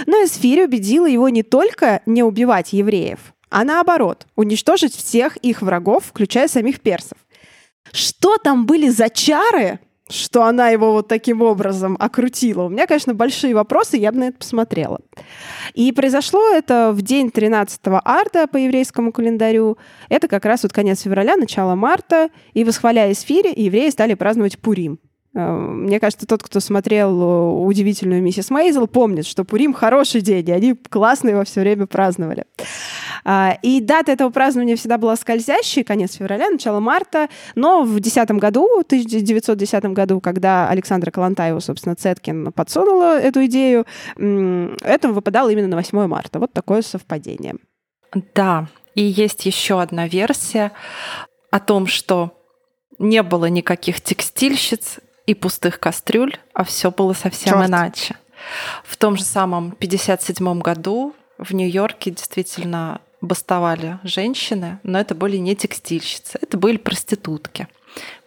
но Эсфирь убедила его не только не убивать евреев, а наоборот, уничтожить всех их врагов, включая самих персов. Что там были за чары, что она его вот таким образом окрутила. У меня, конечно, большие вопросы, я бы на это посмотрела. И произошло это в день 13 арта по еврейскому календарю. Это как раз вот конец февраля, начало марта. И восхваляя Сфире, евреи стали праздновать Пурим. Э, мне кажется, тот, кто смотрел э, «Удивительную миссис Мейзел», помнит, что Пурим — хороший день, и они классно его все время праздновали. А, и дата этого празднования всегда была скользящей, конец февраля, начало марта, но в 2010 году, 1910 году, когда Александра Калантаева, собственно, Цеткин подсунула эту идею, это выпадало именно на 8 марта. Вот такое совпадение. Да, и есть еще одна версия о том, что не было никаких текстильщиц, и пустых кастрюль, а все было совсем Чёрт. иначе. В том же самом 57 году в Нью-Йорке действительно бастовали женщины, но это были не текстильщицы, это были проститутки.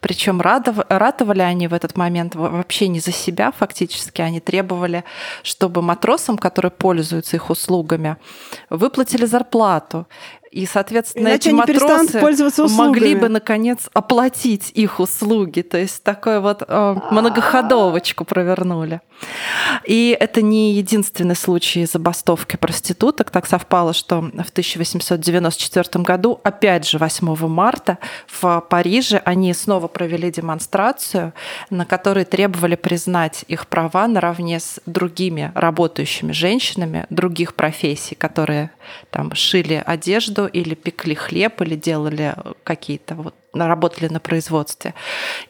Причем ратовали они в этот момент вообще не за себя фактически, они требовали, чтобы матросам, которые пользуются их услугами, выплатили зарплату. И, соответственно, Иначе эти матросы пользоваться могли бы, наконец, оплатить их услуги. То есть такой вот э, многоходовочку провернули. И это не единственный случай забастовки проституток. Так совпало, что в 1894 году, опять же 8 марта, в Париже они снова провели демонстрацию, на которой требовали признать их права наравне с другими работающими женщинами других профессий, которые там шили одежду или пекли хлеб, или делали какие-то вот работали на производстве.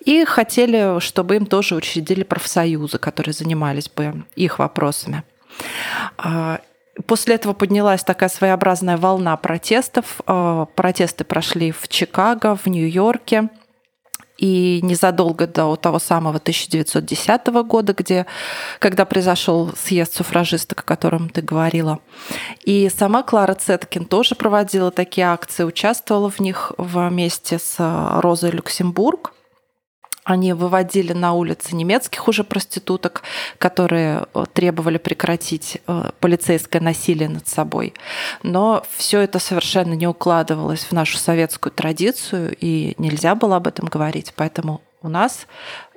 И хотели, чтобы им тоже учредили профсоюзы, которые занимались бы их вопросами. А, после этого поднялась такая своеобразная волна протестов. А, протесты прошли в Чикаго, в Нью-Йорке – и незадолго до того самого 1910 года, где, когда произошел съезд суфражисток, о котором ты говорила. И сама Клара Цеткин тоже проводила такие акции, участвовала в них вместе с Розой Люксембург. Они выводили на улицы немецких уже проституток, которые э, требовали прекратить э, полицейское насилие над собой. Но все это совершенно не укладывалось в нашу советскую традицию, и нельзя было об этом говорить. Поэтому у нас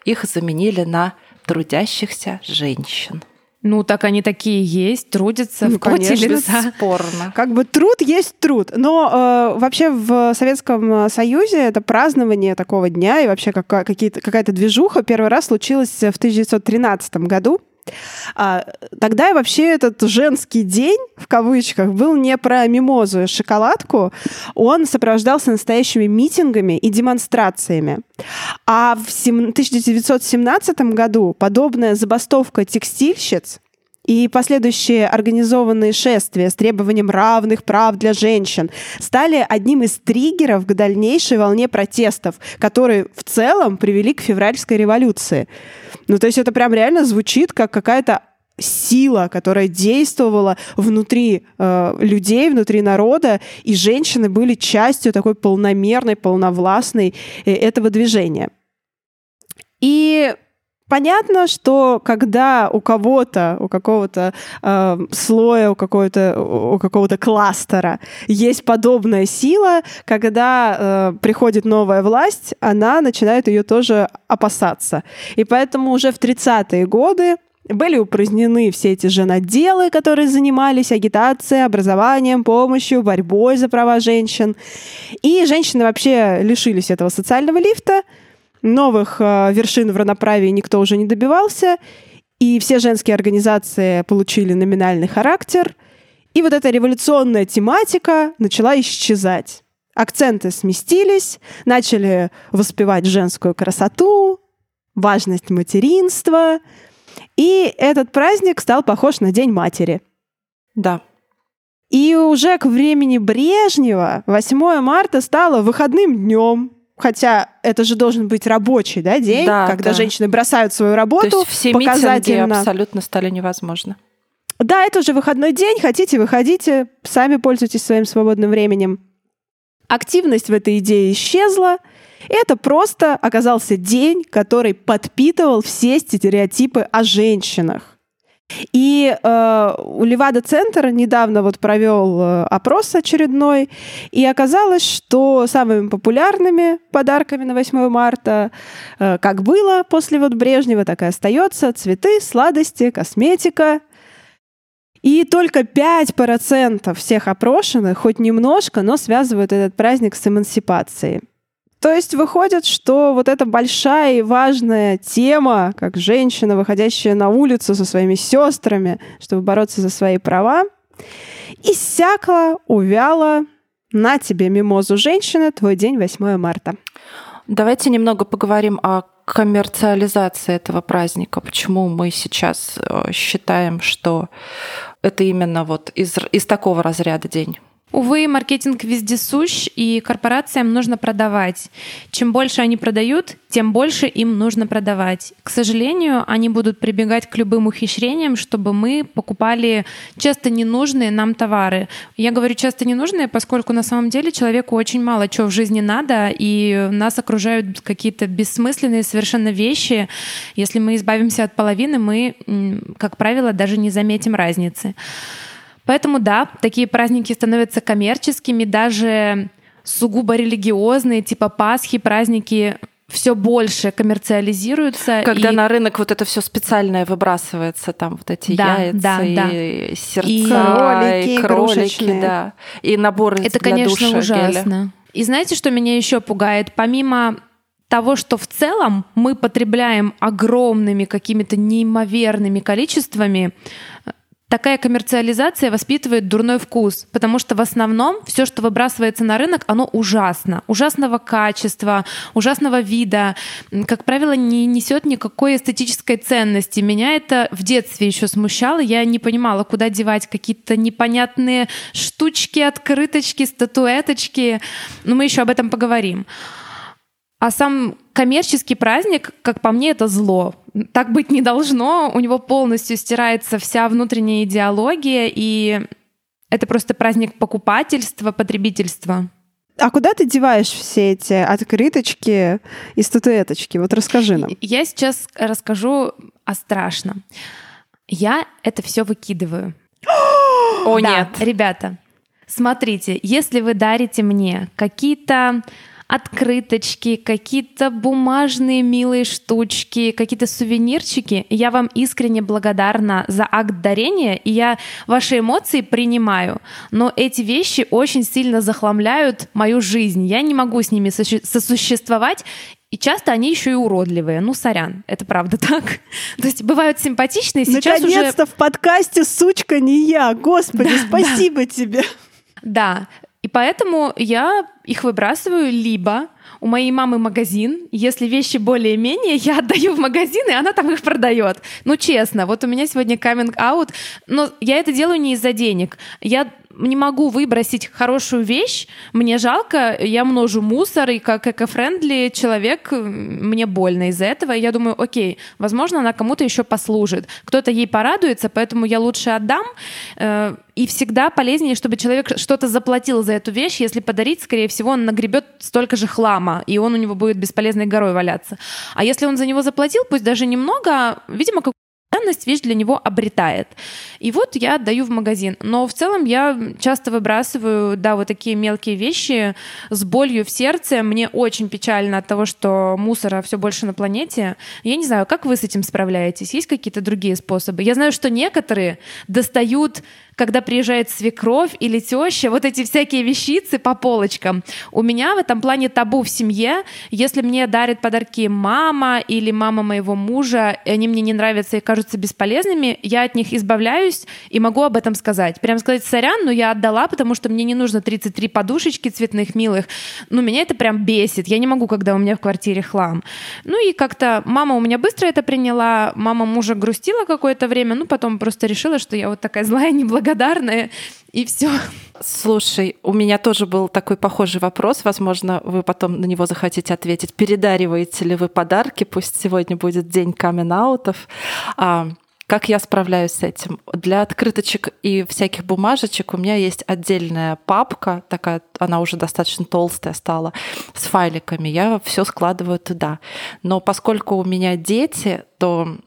их заменили на трудящихся женщин. Ну, так они такие есть, трудятся ну, в поте лица. Бесспорно. Как бы труд есть труд. Но э, вообще в Советском Союзе это празднование такого дня и вообще как, какая-то движуха первый раз случилась в 1913 году. А, тогда вообще этот женский день, в кавычках, был не про мимозу и шоколадку, он сопровождался настоящими митингами и демонстрациями. А в 1917 году подобная забастовка текстильщиц и последующие организованные шествия с требованием равных прав для женщин стали одним из триггеров к дальнейшей волне протестов, которые в целом привели к февральской революции. Ну, то есть это прям реально звучит как какая-то сила, которая действовала внутри э, людей, внутри народа, и женщины были частью такой полномерной, полновластной э, этого движения. И Понятно, что когда у кого-то, у какого-то э, слоя, у какого-то, у какого-то кластера есть подобная сила, когда э, приходит новая власть, она начинает ее тоже опасаться. И поэтому уже в 30-е годы были упразднены все эти женоделы, которые занимались агитацией, образованием, помощью, борьбой за права женщин. И женщины вообще лишились этого социального лифта, Новых э, вершин в равноправии никто уже не добивался, и все женские организации получили номинальный характер, и вот эта революционная тематика начала исчезать. Акценты сместились, начали воспевать женскую красоту, важность материнства, и этот праздник стал похож на День матери. Да. И уже к времени Брежнева 8 марта стало выходным днем, Хотя это же должен быть рабочий да, день, да, когда да. женщины бросают свою работу. То есть все показательно. абсолютно стали невозможно. Да, это уже выходной день, хотите, выходите, сами пользуйтесь своим свободным временем. Активность в этой идее исчезла, это просто оказался день, который подпитывал все стереотипы о женщинах. И э, Левада-центр недавно вот провел э, опрос очередной, и оказалось, что самыми популярными подарками на 8 марта, э, как было после вот Брежнева, так и остается, цветы, сладости, косметика. И только 5% всех опрошенных хоть немножко, но связывают этот праздник с эмансипацией. То есть выходит, что вот эта большая и важная тема, как женщина, выходящая на улицу со своими сестрами, чтобы бороться за свои права, иссякла, увяла. На тебе мимозу женщины, твой день 8 марта. Давайте немного поговорим о коммерциализации этого праздника. Почему мы сейчас э, считаем, что это именно вот из, из такого разряда день? Увы, маркетинг вездесущ, и корпорациям нужно продавать. Чем больше они продают, тем больше им нужно продавать. К сожалению, они будут прибегать к любым ухищрениям, чтобы мы покупали часто ненужные нам товары. Я говорю часто ненужные, поскольку на самом деле человеку очень мало чего в жизни надо, и нас окружают какие-то бессмысленные совершенно вещи. Если мы избавимся от половины, мы, как правило, даже не заметим разницы. Поэтому да, такие праздники становятся коммерческими, даже сугубо религиозные, типа Пасхи, праздники все больше коммерциализируются. Когда и... на рынок вот это все специальное выбрасывается, там вот эти да, яйца да, и да. сердца, и кролики, и кролики да, и наборы Это, для конечно, душа, ужасно. Геля. И знаете, что меня еще пугает? Помимо того, что в целом мы потребляем огромными какими-то неимоверными количествами, такая коммерциализация воспитывает дурной вкус, потому что в основном все, что выбрасывается на рынок, оно ужасно. Ужасного качества, ужасного вида. Как правило, не несет никакой эстетической ценности. Меня это в детстве еще смущало. Я не понимала, куда девать какие-то непонятные штучки, открыточки, статуэточки. Но мы еще об этом поговорим. А сам коммерческий праздник, как по мне, это зло. Так быть не должно. У него полностью стирается вся внутренняя идеология, и это просто праздник покупательства, потребительства. А куда ты деваешь все эти открыточки и статуэточки? Вот расскажи нам. Я сейчас расскажу о страшном. Я это все выкидываю. О, да, нет. Ребята, смотрите, если вы дарите мне какие-то открыточки, какие-то бумажные милые штучки, какие-то сувенирчики. Я вам искренне благодарна за акт дарения, и я ваши эмоции принимаю. Но эти вещи очень сильно захламляют мою жизнь. Я не могу с ними сосуществовать, и часто они еще и уродливые. Ну, сорян, это правда так. То есть бывают симпатичные. Сейчас Наконец-то уже... в подкасте «Сучка не я». Господи, да, спасибо да. тебе. Да, и поэтому я их выбрасываю либо у моей мамы магазин, если вещи более-менее, я отдаю в магазин, и она там их продает. Ну, честно, вот у меня сегодня каминг аут, но я это делаю не из-за денег. Я не могу выбросить хорошую вещь, мне жалко, я множу мусор, и как эко-френдли человек, мне больно из-за этого. И я думаю, окей, возможно, она кому-то еще послужит. Кто-то ей порадуется, поэтому я лучше отдам. Э, и всегда полезнее, чтобы человек что-то заплатил за эту вещь. Если подарить, скорее всего, он нагребет столько же хлама, и он у него будет бесполезной горой валяться. А если он за него заплатил, пусть даже немного, видимо, как ценность вещь для него обретает. И вот я отдаю в магазин. Но в целом я часто выбрасываю, да, вот такие мелкие вещи с болью в сердце. Мне очень печально от того, что мусора все больше на планете. Я не знаю, как вы с этим справляетесь? Есть какие-то другие способы? Я знаю, что некоторые достают когда приезжает свекровь или теща, вот эти всякие вещицы по полочкам. У меня в этом плане табу в семье. Если мне дарит подарки мама или мама моего мужа, и они мне не нравятся и кажутся бесполезными, я от них избавляюсь и могу об этом сказать. Прям сказать, сорян, но я отдала, потому что мне не нужно 33 подушечки цветных милых. Ну, меня это прям бесит. Я не могу, когда у меня в квартире хлам. Ну и как-то мама у меня быстро это приняла, мама мужа грустила какое-то время, ну потом просто решила, что я вот такая злая, неблагодарная благодарная, и все. Слушай, у меня тоже был такой похожий вопрос. Возможно, вы потом на него захотите ответить. Передариваете ли вы подарки? Пусть сегодня будет день камин-аутов. А, как я справляюсь с этим? Для открыточек и всяких бумажечек у меня есть отдельная папка, такая, она уже достаточно толстая стала, с файликами. Я все складываю туда. Но поскольку у меня дети, то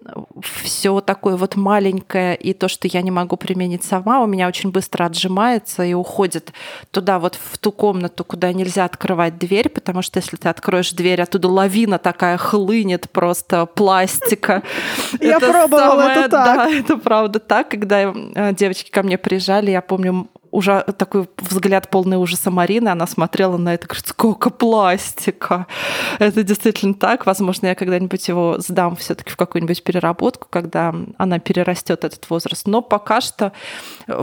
все такое вот маленькое и то, что я не могу применить сама, у меня очень быстро отжимается и уходит туда вот в ту комнату, куда нельзя открывать дверь, потому что если ты откроешь дверь, оттуда лавина такая хлынет просто пластика. Я пробовала это так. Да, это правда так. Когда э, девочки ко мне приезжали, я помню, уже такой взгляд полный ужаса Марины, она смотрела на это, говорит, сколько пластика. Это действительно так. Возможно, я когда-нибудь его сдам все таки в какую-нибудь переработку, когда она перерастет этот возраст. Но пока что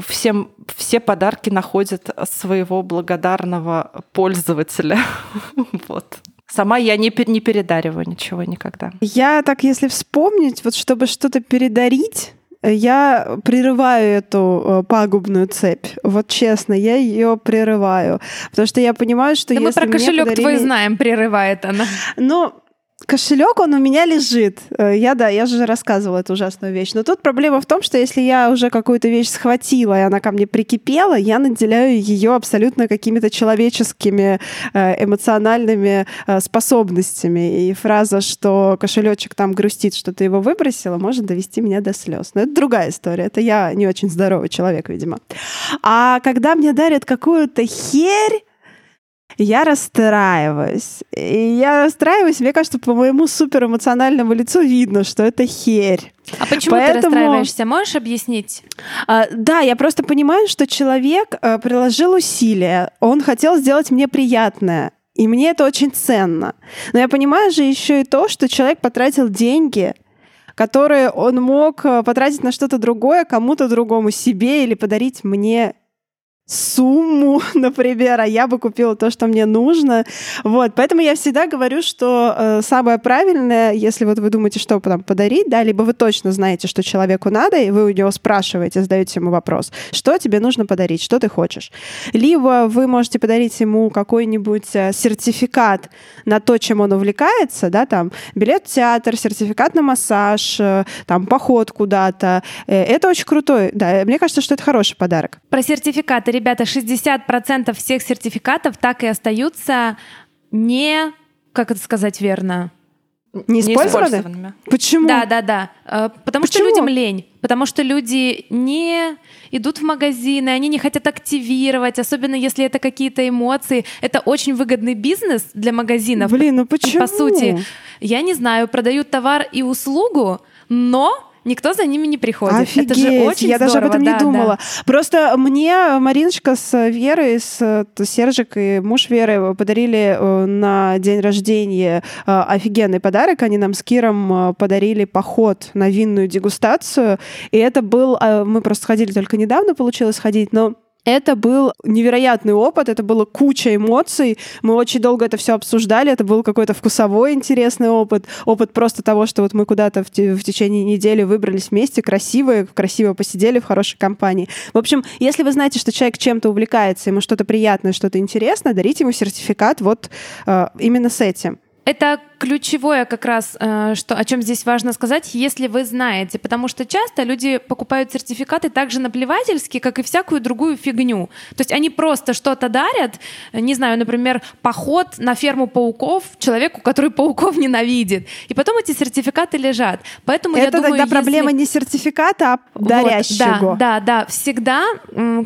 всем, все подарки находят своего благодарного пользователя. Вот. Сама я не, не передариваю ничего никогда. Я так, если вспомнить, вот чтобы что-то передарить, я прерываю эту э, пагубную цепь. Вот честно, я ее прерываю. Потому что я понимаю, что да если мы про кошелек подарили... твой знаем, прерывает она. Ну, кошелек, он у меня лежит. Э, я, да, я же рассказывала эту ужасную вещь. Но тут проблема в том, что если я уже какую-то вещь схватила, и она ко мне прикипела, я наделяю ее абсолютно какими-то человеческими э, эмоциональными э, способностями. И фраза, что кошелечек там грустит, что ты его выбросила, может довести меня до слез. Но это другая история. Это я не очень здоровый человек, видимо. А когда мне дарят какую-то херь, я расстраиваюсь. И я расстраиваюсь, мне кажется, по моему суперэмоциональному лицу видно, что это херь. А почему Поэтому... ты расстраиваешься? Можешь объяснить? А, да, я просто понимаю, что человек а, приложил усилия, он хотел сделать мне приятное. И мне это очень ценно. Но я понимаю же еще и то, что человек потратил деньги, которые он мог а, потратить на что-то другое, кому-то другому, себе или подарить мне сумму, например, а я бы купила то, что мне нужно. Вот, поэтому я всегда говорю, что э, самое правильное, если вот вы думаете, что там подарить, да, либо вы точно знаете, что человеку надо, и вы у него спрашиваете, задаете ему вопрос, что тебе нужно подарить, что ты хочешь. Либо вы можете подарить ему какой-нибудь э, сертификат на то, чем он увлекается, да, там билет в театр, сертификат на массаж, э, там поход куда-то. Э, это очень крутой, да, мне кажется, что это хороший подарок. Про сертификаты ребята, 60% всех сертификатов так и остаются не, как это сказать верно, не использованы? Почему? Да, да, да. Э, потому Почему? что людям лень. Потому что люди не идут в магазины, они не хотят активировать, особенно если это какие-то эмоции. Это очень выгодный бизнес для магазинов. Блин, ну почему? По сути, я не знаю, продают товар и услугу, но никто за ними не приходит. Офигеть, это же очень я здорово. даже об этом да, не думала. Да. Просто мне Мариночка с Верой, с Сержик и муж Веры подарили э, на день рождения э, офигенный подарок. Они нам с Киром э, подарили поход на винную дегустацию. И это был... Мы просто ходили только недавно, получилось ходить, но это был невероятный опыт, это было куча эмоций. Мы очень долго это все обсуждали. Это был какой-то вкусовой интересный опыт. Опыт просто того, что вот мы куда-то в, в течение недели выбрались вместе, красивые, красиво посидели в хорошей компании. В общем, если вы знаете, что человек чем-то увлекается, ему что-то приятное, что-то интересное, дарите ему сертификат вот э, именно с этим. Это ключевое как раз, э, что, о чем здесь важно сказать, если вы знаете, потому что часто люди покупают сертификаты так же наплевательски, как и всякую другую фигню. То есть они просто что-то дарят, не знаю, например, поход на ферму пауков человеку, который пауков ненавидит. И потом эти сертификаты лежат. Поэтому Это я думаю, тогда если... проблема не сертификата, а дарящего. Вот, да, да, да. Всегда,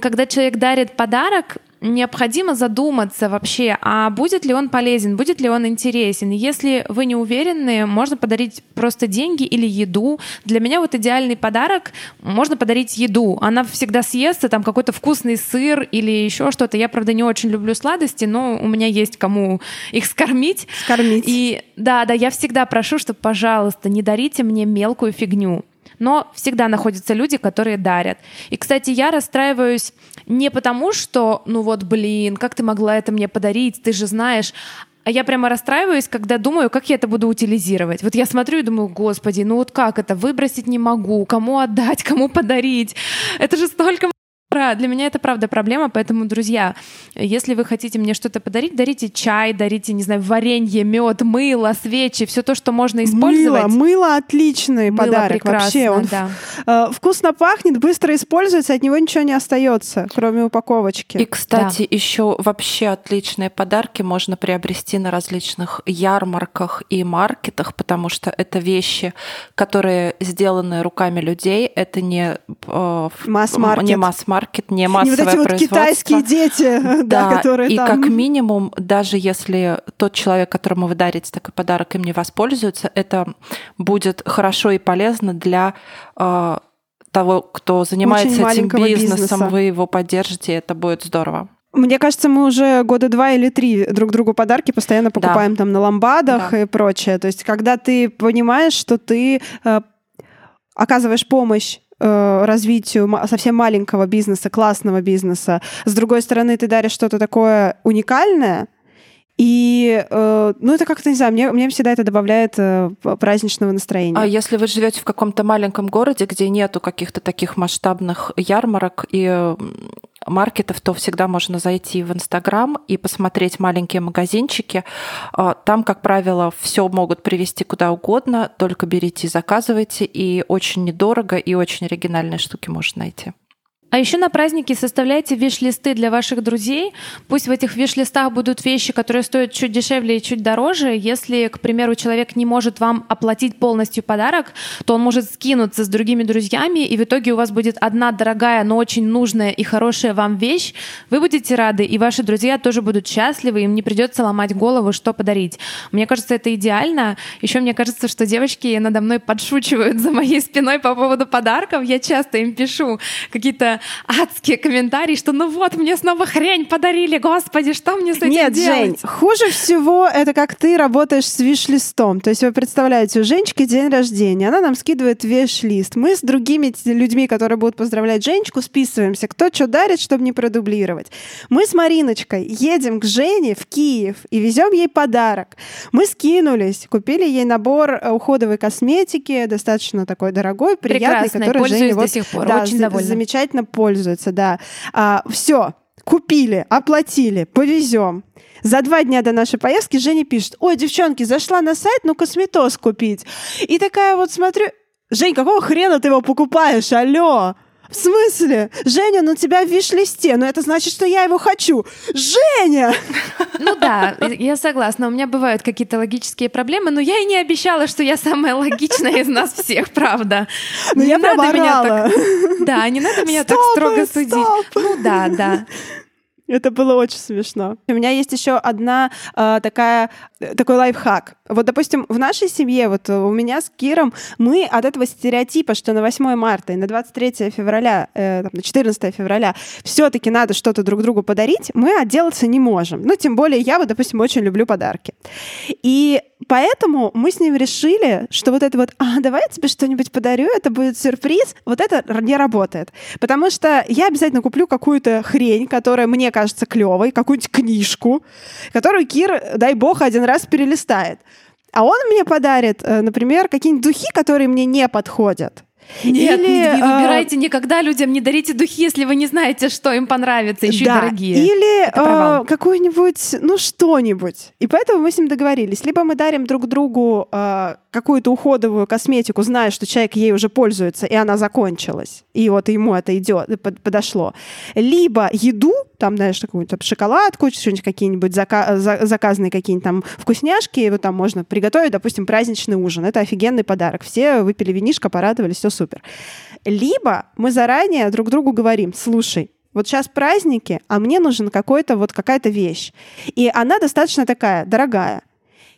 когда человек дарит подарок, необходимо задуматься вообще, а будет ли он полезен, будет ли он интересен. Если вы не уверены, можно подарить просто деньги или еду. Для меня вот идеальный подарок можно подарить еду. Она всегда съестся, там какой-то вкусный сыр или еще что-то. Я, правда, не очень люблю сладости, но у меня есть кому их скормить. Скормить. И да, да, я всегда прошу, что, пожалуйста, не дарите мне мелкую фигню но всегда находятся люди, которые дарят. И, кстати, я расстраиваюсь не потому, что, ну вот, блин, как ты могла это мне подарить, ты же знаешь, а я прямо расстраиваюсь, когда думаю, как я это буду утилизировать. Вот я смотрю и думаю, господи, ну вот как это, выбросить не могу, кому отдать, кому подарить. Это же столько для меня это правда проблема, поэтому, друзья, если вы хотите мне что-то подарить, дарите чай, дарите, не знаю, варенье, мед, мыло, свечи, все то, что можно использовать. Мыло, мыло отличный мыло подарок вообще. Он да. э, вкусно пахнет, быстро используется, от него ничего не остается, кроме упаковочки. И, кстати, да. еще вообще отличные подарки можно приобрести на различных ярмарках и маркетах, потому что это вещи, которые сделаны руками людей, это не э, масс-маркет. Не масс-маркет маркет, не массовое не вот эти вот китайские дети, да, да которые и там. как минимум, даже если тот человек, которому вы дарите такой подарок, им не воспользуется, это будет хорошо и полезно для э, того, кто занимается этим бизнесом, бизнеса. вы его поддержите, это будет здорово. Мне кажется, мы уже года два или три друг другу подарки постоянно покупаем да. там на ламбадах да. и прочее. То есть, когда ты понимаешь, что ты э, оказываешь помощь Э, развитию совсем маленького бизнеса, классного бизнеса. С другой стороны, ты даришь что-то такое уникальное, И, э, ну, это как-то, не знаю, мне, мне всегда это добавляет э, праздничного настроения. А если вы живете в каком-то маленьком городе, где нету каких-то таких масштабных ярмарок и маркетов, то всегда можно зайти в Инстаграм и посмотреть маленькие магазинчики. А, там, как правило, все могут привезти куда угодно, только берите и заказывайте, и очень недорого, и очень оригинальные штуки можно найти. А еще на праздники составляйте виш-листы для ваших друзей. Пусть в этих виш-листах будут вещи, которые стоят чуть дешевле и чуть дороже. Если, к примеру, человек не может вам оплатить полностью подарок, то он может скинуться с другими друзьями, и в итоге у вас будет одна дорогая, но очень нужная и хорошая вам вещь. Вы будете рады, и ваши друзья тоже будут счастливы, им не придется ломать голову, что подарить. Мне кажется, это идеально. Еще мне кажется, что девочки надо мной подшучивают за моей спиной по поводу подарков. Я часто им пишу какие-то адские комментарии, что ну вот, мне снова хрень подарили, господи, что мне с этим Нет, делать? Жень, хуже всего это как ты работаешь с виш-листом. То есть вы представляете, у Женечки день рождения, она нам скидывает виш-лист. Мы с другими людьми, которые будут поздравлять Женечку, списываемся, кто что дарит, чтобы не продублировать. Мы с Мариночкой едем к Жене в Киев и везем ей подарок. Мы скинулись, купили ей набор э, уходовой косметики, достаточно такой дорогой, приятный, Прекрасный, который Женя до вот, сих пор, да, очень довольна. замечательно пользуется, да. А, все, купили, оплатили, повезем. За два дня до нашей поездки Женя пишет, ой, девчонки, зашла на сайт, ну косметоз купить. И такая вот смотрю, Жень, какого хрена ты его покупаешь, алло? В смысле? Женя, ну тебя в виш-листе, но это значит, что я его хочу. Женя! Ну да, я согласна. У меня бывают какие-то логические проблемы, но я и не обещала, что я самая логичная из нас всех, правда. Ну Не я надо меня так- Да, не надо меня так Стоп, строго стоп. судить. Ну да, да. Это было очень смешно. У меня есть еще одна э, такая такой лайфхак. Вот, допустим, в нашей семье, вот у меня с Киром, мы от этого стереотипа, что на 8 марта и на 23 февраля, э, там, на 14 февраля все-таки надо что-то друг другу подарить, мы отделаться не можем. Ну, тем более я, вот, допустим, очень люблю подарки. И поэтому мы с ним решили, что вот это вот, а, давай я тебе что-нибудь подарю, это будет сюрприз, вот это не работает. Потому что я обязательно куплю какую-то хрень, которая мне кажется клевой, какую-нибудь книжку, которую Кир, дай бог, один раз перелистает. А он мне подарит, э, например, какие-нибудь духи, которые мне не подходят. Нет, Или, не э, выбирайте никогда людям, не дарите духи, если вы не знаете, что им понравится, еще да. и дорогие. Или э, какую-нибудь, ну, что-нибудь. И поэтому мы с ним договорились. Либо мы дарим друг другу э, какую-то уходовую косметику, зная, что человек ей уже пользуется, и она закончилась, и вот ему это идет, под- подошло. Либо еду, там, знаешь, какую-то шоколадку, что-нибудь какие-нибудь зака- за- заказанные какие-нибудь там вкусняшки, вот там можно приготовить, допустим, праздничный ужин. Это офигенный подарок. Все выпили винишко, порадовались, все супер. Либо мы заранее друг другу говорим, слушай, вот сейчас праздники, а мне нужен какой-то вот какая-то вещь. И она достаточно такая дорогая.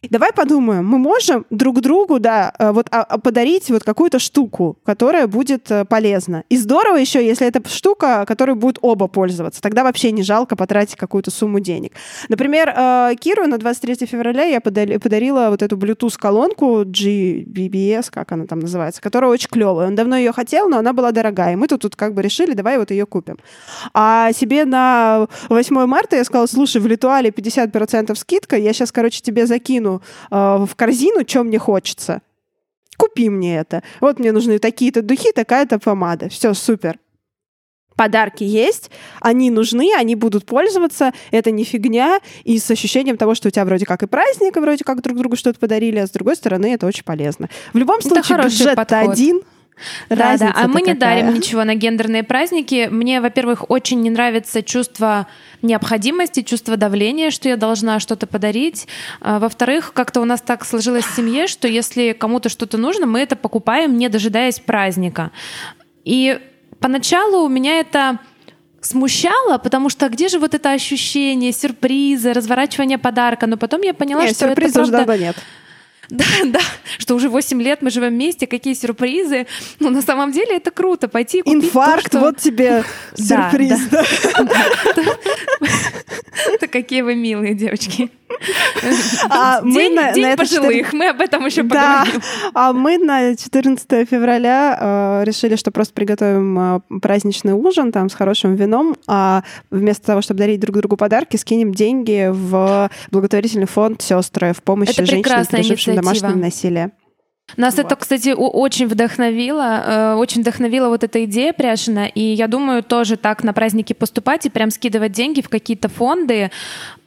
Давай подумаем, мы можем друг другу, да, э, вот а, а, подарить вот какую-то штуку, которая будет э, полезна. И здорово еще, если это штука, которой будут оба пользоваться. Тогда вообще не жалко потратить какую-то сумму денег. Например, э, Киру на 23 февраля я подарила вот эту Bluetooth-колонку GBBS, как она там называется, которая очень клевая. Он давно ее хотел, но она была дорогая. И мы тут, тут как бы решили, давай вот ее купим. А себе на 8 марта я сказала, слушай, в Литуале 50% скидка, я сейчас, короче, тебе закину э, в корзину, что мне хочется. Купи мне это. Вот мне нужны такие-то духи, такая-то помада. Все, супер. Подарки есть, они нужны, они будут пользоваться, это не фигня, и с ощущением того, что у тебя вроде как и праздник, и вроде как друг другу что-то подарили, а с другой стороны это очень полезно. В любом случае, бюджет один, Да, да. А мы не какая. дарим ничего на гендерные праздники. Мне, во-первых, очень не нравится чувство необходимости, чувство давления, что я должна что-то подарить. А, Во-вторых, как-то у нас так сложилось в семье, что если кому-то что-то нужно, мы это покупаем, не дожидаясь праздника. И поначалу у меня это смущало, потому что где же вот это ощущение сюрприза, разворачивания подарка? Но потом я поняла, Не, что это правда... нет. Да, да, что уже 8 лет мы живем вместе, какие сюрпризы. Ну, на самом деле это круто, пойти и купить то, Инфаркт, что- вот тебе сюрприз. да. Да какие вы милые девочки. А день день пожилых, мы об этом еще поговорим. А мы на 14 февраля э, решили, что просто приготовим э, праздничный ужин там с хорошим вином, а вместо того, чтобы дарить друг другу подарки, скинем деньги в благотворительный фонд «Сестры» в помощь женщинам, пережившим домашнее насилие. Нас вот. это, кстати, очень вдохновило, э, очень вдохновила вот эта идея Пряшина, и я думаю, тоже так на праздники поступать и прям скидывать деньги в какие-то фонды,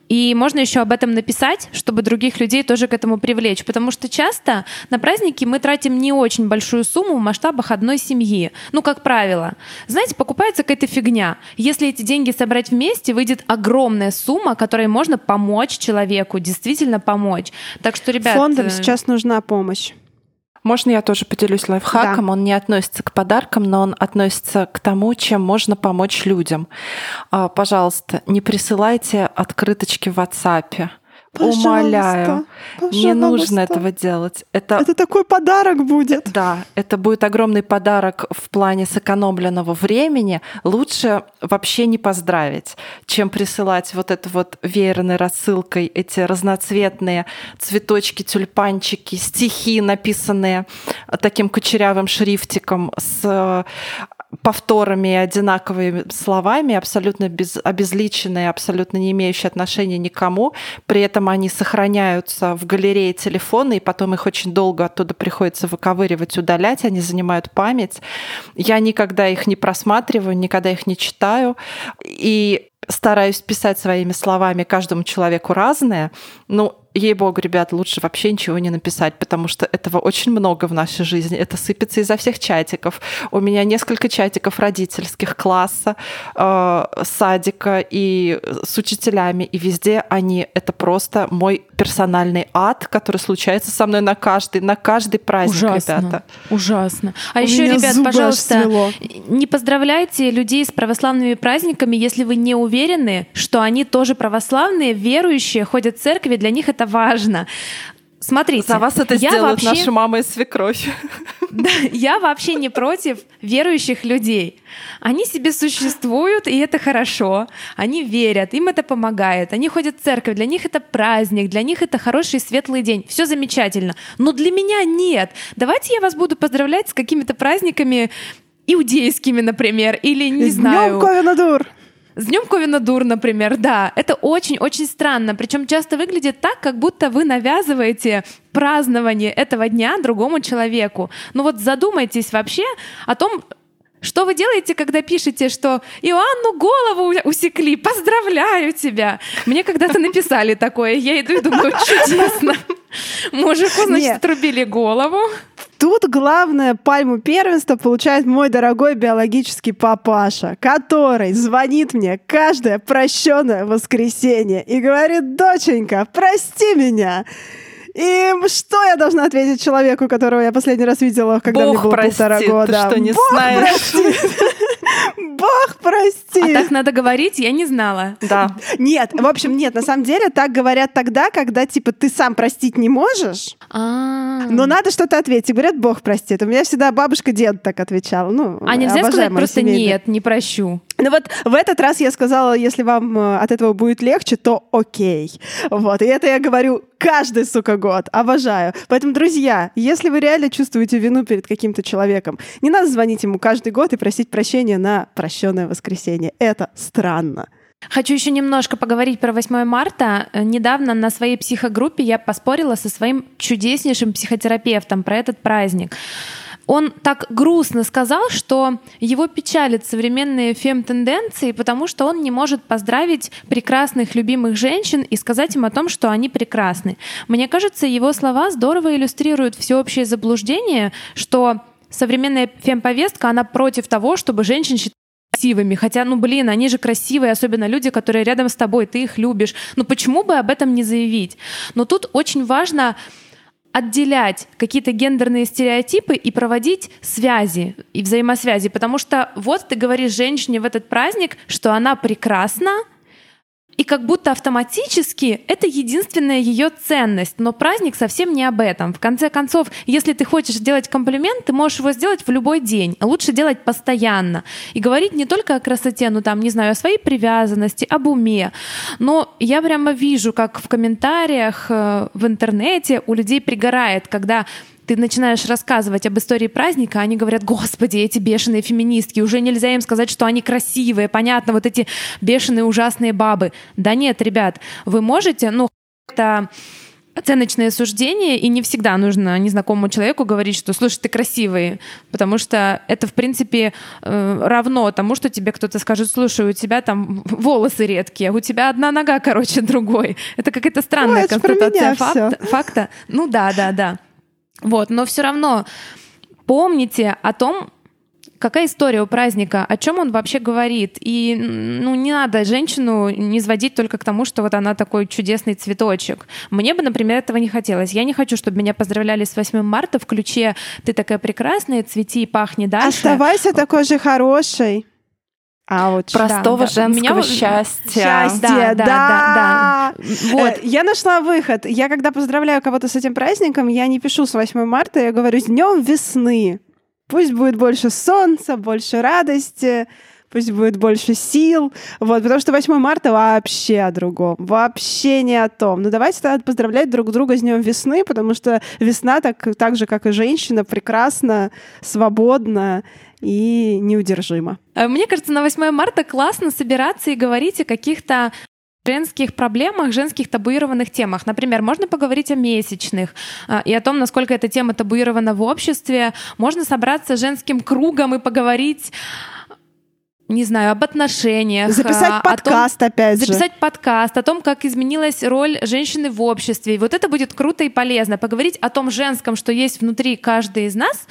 и можно еще об этом написать, чтобы других людей тоже к этому привлечь. Потому что часто на праздники мы тратим не очень большую сумму в масштабах одной семьи. Ну, как правило. Знаете, покупается какая-то фигня. Если эти деньги собрать вместе, выйдет огромная сумма, которой можно помочь человеку, действительно помочь. Так что, ребят... Фондам э, сейчас нужна помощь. Можно я тоже поделюсь лайфхаком? Да. Он не относится к подаркам, но он относится к тому, чем можно помочь людям. А, пожалуйста, не присылайте открыточки в WhatsApp. Пожалуйста, Умоляю, пожалуйста. не нужно этого делать. Это... это такой подарок будет. Да, это будет огромный подарок в плане сэкономленного времени. Лучше вообще не поздравить, чем присылать вот это вот веерной рассылкой эти разноцветные цветочки, тюльпанчики, стихи, написанные таким кучерявым шрифтиком с повторами и одинаковыми словами, абсолютно без, обезличенные, абсолютно не имеющие отношения никому. При этом они сохраняются в галерее телефона, и потом их очень долго оттуда приходится выковыривать, удалять, они занимают память. Я никогда их не просматриваю, никогда их не читаю. И стараюсь писать своими словами каждому человеку разное. Ну, ей-богу, ребят, лучше вообще ничего не написать, потому что этого очень много в нашей жизни. Это сыпется изо всех чатиков. У меня несколько чатиков родительских класса, э, садика и с учителями, и везде они — это просто мой персональный ад, который случается со мной на каждый, на каждый праздник, Ужасно. ребята. Ужасно. А У еще, ребят, пожалуйста, не поздравляйте людей с православными праздниками, если вы не уверены, что они тоже православные, верующие, ходят в церкви, для них это важно. Смотрите. За вас это я сделают вообще... наша мама и свекровь. Да, я вообще не против верующих людей. Они себе существуют, и это хорошо. Они верят, им это помогает. Они ходят в церковь, для них это праздник, для них это хороший светлый день. Все замечательно. Но для меня нет. Давайте я вас буду поздравлять с какими-то праздниками иудейскими, например, или не с знаю. Днем с Днем Ковенадур, например, да. Это очень-очень странно. Причем часто выглядит так, как будто вы навязываете празднование этого дня другому человеку. Ну вот задумайтесь вообще о том, что вы делаете, когда пишете, что Иоанну голову усекли? Поздравляю тебя! Мне когда-то написали такое. Я иду и думаю, чудесно. Мужику, значит, отрубили голову. Тут главное пальму первенства получает мой дорогой биологический папаша, который звонит мне каждое прощенное воскресенье и говорит, доченька, прости меня. И что я должна ответить человеку, которого я последний раз видела, когда Бог мне было прости, полтора года? Ты что, не Бог знаешь? прости! Бог прости! А так надо говорить? Я не знала. Да. Нет, в общем, нет, на самом деле так говорят тогда, когда, типа, ты сам простить не можешь, а. но надо что-то ответить. Говорят, Бог простит. У меня всегда бабушка, дед так отвечал. Ну, а нельзя сказать просто нет, не прощу? Ну вот в этот раз я сказала, если вам э, от этого будет легче, то окей. Вот, и это я говорю каждый, сука, год. Обожаю. Поэтому, друзья, если вы реально чувствуете вину перед каким-то человеком, не надо звонить ему каждый год и просить прощения на прощенное воскресенье. Это странно. Хочу еще немножко поговорить про 8 марта. Недавно на своей психогруппе я поспорила со своим чудеснейшим психотерапевтом про этот праздник он так грустно сказал, что его печалят современные фем-тенденции, потому что он не может поздравить прекрасных, любимых женщин и сказать им о том, что они прекрасны. Мне кажется, его слова здорово иллюстрируют всеобщее заблуждение, что современная фем-повестка, она против того, чтобы женщин считать красивыми. Хотя, ну блин, они же красивые, особенно люди, которые рядом с тобой, ты их любишь. Ну почему бы об этом не заявить? Но тут очень важно отделять какие-то гендерные стереотипы и проводить связи и взаимосвязи. Потому что вот ты говоришь женщине в этот праздник, что она прекрасна, и как будто автоматически это единственная ее ценность. Но праздник совсем не об этом. В конце концов, если ты хочешь сделать комплимент, ты можешь его сделать в любой день, а лучше делать постоянно. И говорить не только о красоте, ну там, не знаю, о своей привязанности, об уме. Но я прямо вижу, как в комментариях э, в интернете у людей пригорает, когда ты начинаешь рассказывать об истории праздника, они говорят, господи, эти бешеные феминистки, уже нельзя им сказать, что они красивые, понятно, вот эти бешеные ужасные бабы. Да нет, ребят, вы можете, ну, это оценочное суждение, и не всегда нужно незнакомому человеку говорить, что «слушай, ты красивый», потому что это, в принципе, э, равно тому, что тебе кто-то скажет «слушай, у тебя там волосы редкие, у тебя одна нога короче другой». Это какая-то странная Ну, констатация факта, факта. Ну да, да, да. Вот, но все равно помните о том, какая история у праздника, о чем он вообще говорит. И ну, не надо женщину не сводить только к тому, что вот она такой чудесный цветочек. Мне бы, например, этого не хотелось. Я не хочу, чтобы меня поздравляли с 8 марта в ключе «ты такая прекрасная, цвети и пахни дальше». Оставайся такой же хорошей. А вот Простого да. женского вот- счастья. Счастье, Да, да, да, да, да. Вот. Э, Я нашла выход. Я когда поздравляю кого-то с этим праздником, я не пишу с 8 марта, я говорю с днем весны. Пусть будет больше солнца, больше радости, пусть будет больше сил. Вот, потому что 8 марта вообще о другом, вообще не о том. Ну давайте тогда поздравлять друг друга с днем весны, потому что весна так, так же, как и женщина, прекрасна, свободна и неудержима. Э, Мне кажется, на 8 марта классно собираться и говорить о каких-то женских проблемах, женских табуированных темах. Например, можно поговорить о месячных а, и о том, насколько эта тема табуирована в обществе. Можно собраться женским кругом и поговорить не знаю, об отношениях. а, Записать о том- подкаст, опять же. Записать подкаст о том, как изменилась роль женщины в обществе. И вот это будет круто и полезно. Поговорить о том женском, что есть внутри каждой из нас,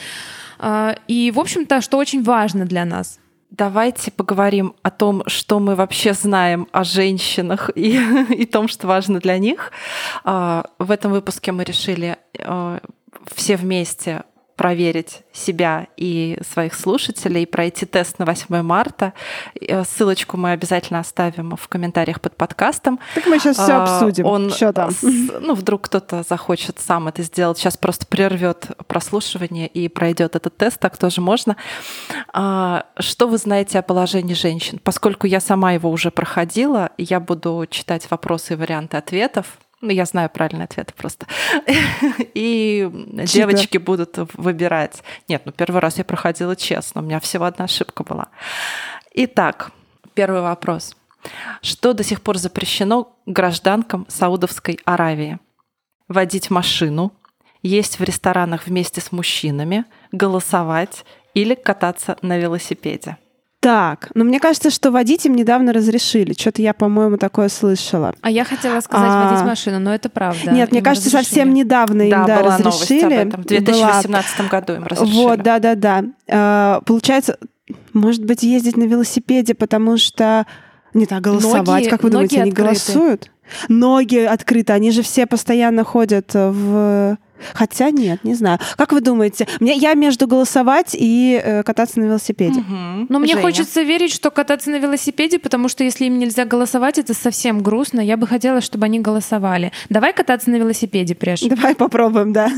а, и, в общем-то, что очень важно для нас. Давайте поговорим о том, что мы вообще знаем о женщинах и, и том, что важно для них. А, В этом выпуске мы решили а, все вместе проверить себя и своих слушателей, пройти тест на 8 марта. Э, Ссылочку мы обязательно оставим в комментариях под подкастом. Так мы сейчас все А, обсудим. Он, Что там? с- ну, вдруг кто-то захочет сам это сделать. Сейчас просто прервет прослушивание и пройдет этот тест, так тоже можно. А, Что вы знаете о положении женщин? Поскольку я сама его уже проходила, я буду читать вопросы и варианты ответов. Ну, я знаю правильный ответ просто. И девочки будут выбирать. Нет, ну первый раз я проходила честно, у меня всего одна ошибка была. Итак, первый вопрос. Что до сих пор запрещено гражданкам Саудовской Аравии? Водить машину, есть в ресторанах вместе с мужчинами, голосовать или кататься на велосипеде. Так, но мне кажется, что водить им недавно разрешили. Что-то я, по-моему, такое слышала. А я хотела сказать А. водить машину, но это правда. Нет, мне кажется, разрешили. совсем недавно им да, да, была новость разрешили. об этом. В Была. 2018 году им разрешили. Вот, да, да, да. Получается, может быть, ездить на велосипеде, потому что не так голосовать, Ноги- как вы думаете, они открыты. голосуют? Ноги открыты, они же все постоянно ходят в. Хотя нет, не знаю. Как вы думаете? Мне я между голосовать и э, кататься на велосипеде. Мгм. Но мне Женя. хочется верить, что кататься на велосипеде, потому что если им нельзя голосовать, это совсем грустно. Я бы хотела, чтобы они голосовали. Давай кататься на велосипеде, Преш. Давай попробуем, да.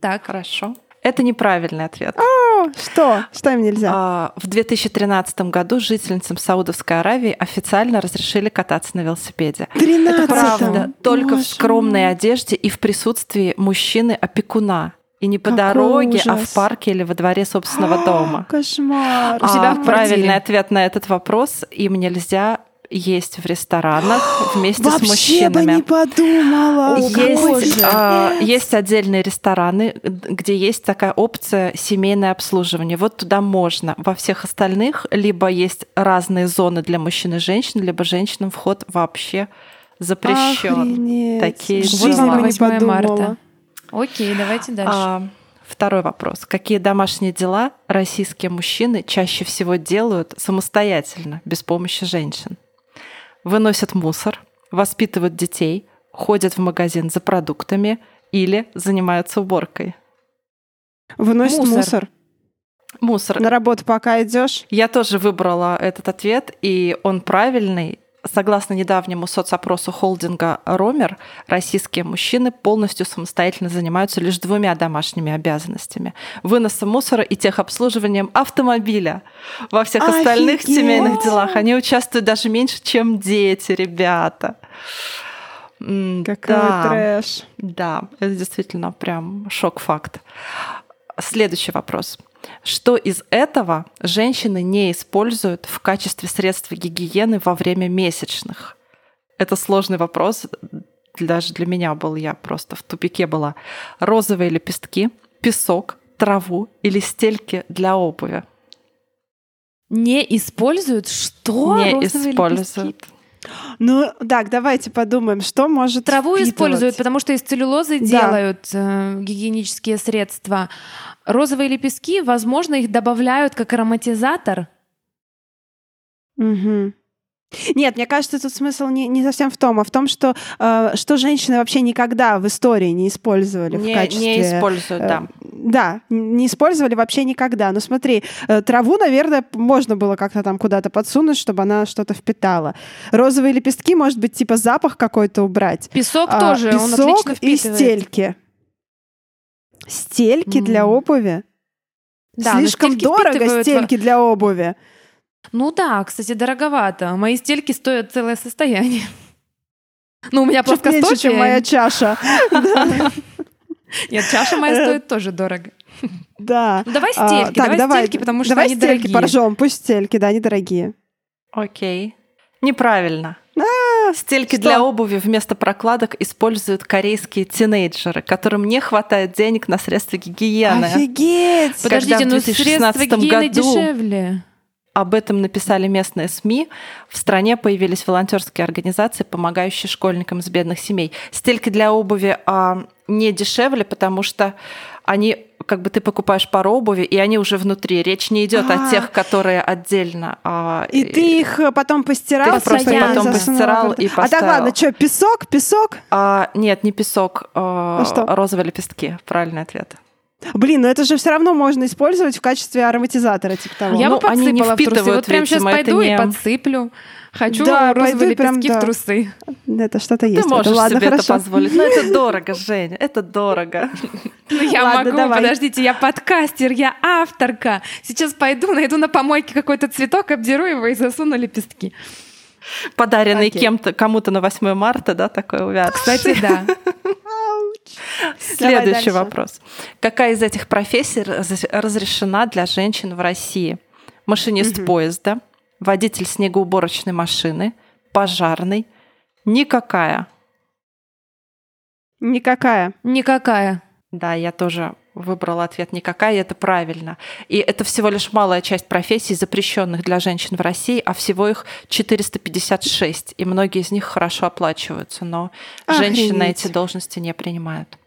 Так. Хорошо. Это неправильный ответ. О, что? Что им нельзя? А, В 2013 году жительницам Саудовской Аравии официально разрешили кататься на велосипеде. 13 Это правда. Только в Боже скромной мой. одежде и в присутствии мужчины-опекуна. И не по Какой дороге, а ужас. в парке или во дворе собственного дома. Кошмар. У себя А в квартире. правильный ответ на этот вопрос им нельзя есть в ресторанах вместе с Вообще бы мужчинами. не подумала. Есть, а, есть отдельные рестораны, где есть такая опция семейное обслуживание. Вот туда можно. Во всех остальных либо есть разные зоны для мужчин и женщин, либо женщинам вход вообще запрещен. Охренеть. Такие В жизни дела. бы не 8 подумала. марта. Окей, давайте дальше. А, второй вопрос. Какие домашние дела российские мужчины чаще всего делают самостоятельно, без помощи женщин? Выносят мусор, воспитывают детей, ходят в магазин за продуктами или занимаются уборкой. Выносит Мусор. мусор. Мусор. На работу пока идешь. Я тоже выбрала этот ответ, и он правильный. Согласно недавнему соцопросу холдинга «Ромер», российские мужчины полностью самостоятельно занимаются лишь двумя домашними обязанностями – выносом мусора и техобслуживанием автомобиля. Во всех Офигеть! остальных семейных делах они участвуют даже меньше, чем дети, ребята. Какой да. трэш. Да, это действительно прям шок-факт. Следующий вопрос. Что из этого женщины не используют в качестве средства гигиены во время месячных? Это сложный вопрос. Даже для меня был, я просто в тупике была. Розовые лепестки, песок, траву или стельки для обуви? Не используют что? не Розовые используют. лепестки? Ну, так, давайте подумаем, что может Траву впитывать. используют, потому что из целлюлозы Да. делают э, гигиенические средства. Розовые лепестки, возможно, их добавляют как ароматизатор. Мгм. Нет, мне кажется, тут смысл не, не совсем в том, а в том, что, э, что женщины вообще никогда в истории не использовали в Не, качестве... не используют, э, да. Да, не использовали вообще никогда. Но смотри, э, траву, наверное, можно было как-то там куда-то подсунуть, чтобы она что-то впитала. Розовые лепестки, может быть, типа запах какой-то убрать. Песок А, тоже, он песок отлично и впитывает. стельки. Стельки для М. обуви? Да, Слишком стельки дорого стельки для обуви. Ну да, кстати, дороговато. Мои стельки стоят целое состояние. Ну, у меня Чуть плоскостопие. меньше, чем моя чаша. Нет, чаша моя Э, стоит тоже дорого. Да. Ну, давай А, стельки, давай стельки, потому что давай они стельки дорогие. поржем, пусть стельки, да, они дорогие. Окей. Неправильно. Стельки А, что? для обуви вместо прокладок используют корейские тинейджеры, которым не хватает денег на средства гигиены. Офигеть! Подождите, в ну средства 2016 гигиены году- дешевле. Об этом написали местные СМИ. В стране появились волонтерские организации, помогающие школьникам из бедных семей. Стельки для обуви а, не дешевле, потому что они, как бы ты покупаешь пару обуви, и они уже внутри. Речь не идет А. о тех, которые отдельно. а, И ты их э, потом постирал, Ты их просто потом засунула постирал и А так поставил. ладно, что, песок, песок? а, нет, не песок, а, А что? розовые лепестки. Правильный ответ. Блин, но это же все равно можно использовать в качестве ароматизатора, типа того. Я ну, бы они не подсыпала в трусы. Вот прямо сейчас это пойду и не- подсыплю. Хочу Да, розовые пойду и прям, лепестки да. в трусы. Это что-то есть. Ты можешь это, ладно, себе это хорошо. позволить. Но это дорого, Женя, это дорого. Ну, я Ладно, могу, давай. подождите, я подкастер, я авторка. Сейчас пойду, найду на помойке какой-то цветок, обдеру его и засуну лепестки. Подаренный кем-то, кому-то на 8 марта, да, такой увяд. Кстати, да. Следующий вопрос. Какая из этих профессий раз- разрешена для женщин в России? Машинист Мгм. поезда, водитель снегоуборочной машины, пожарный. Никакая. Никакая. Никакая. Да, я тоже выбрала ответ никакая, и это правильно. И это всего лишь малая часть профессий, запрещенных для женщин в России, а всего их 456, и многие из них хорошо оплачиваются, но женщины Охренеть. эти должности не принимают.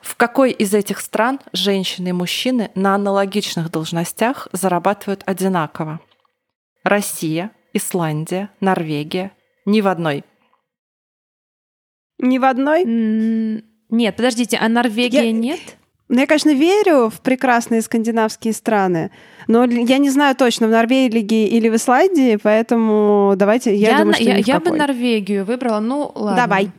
В какой из этих стран женщины и мужчины на аналогичных должностях зарабатывают одинаково? Россия, Исландия, Норвегия. Ни в одной. Ни в одной? Нет, подождите, а Норвегия Я- нет? Ну, я, конечно, верю в прекрасные скандинавские страны, но я не знаю точно, в Норвегии или в Исландии, поэтому давайте, я, думаю, на- что я, ни в я бы. Норвегию выбрала. Ну, ладно. Давай.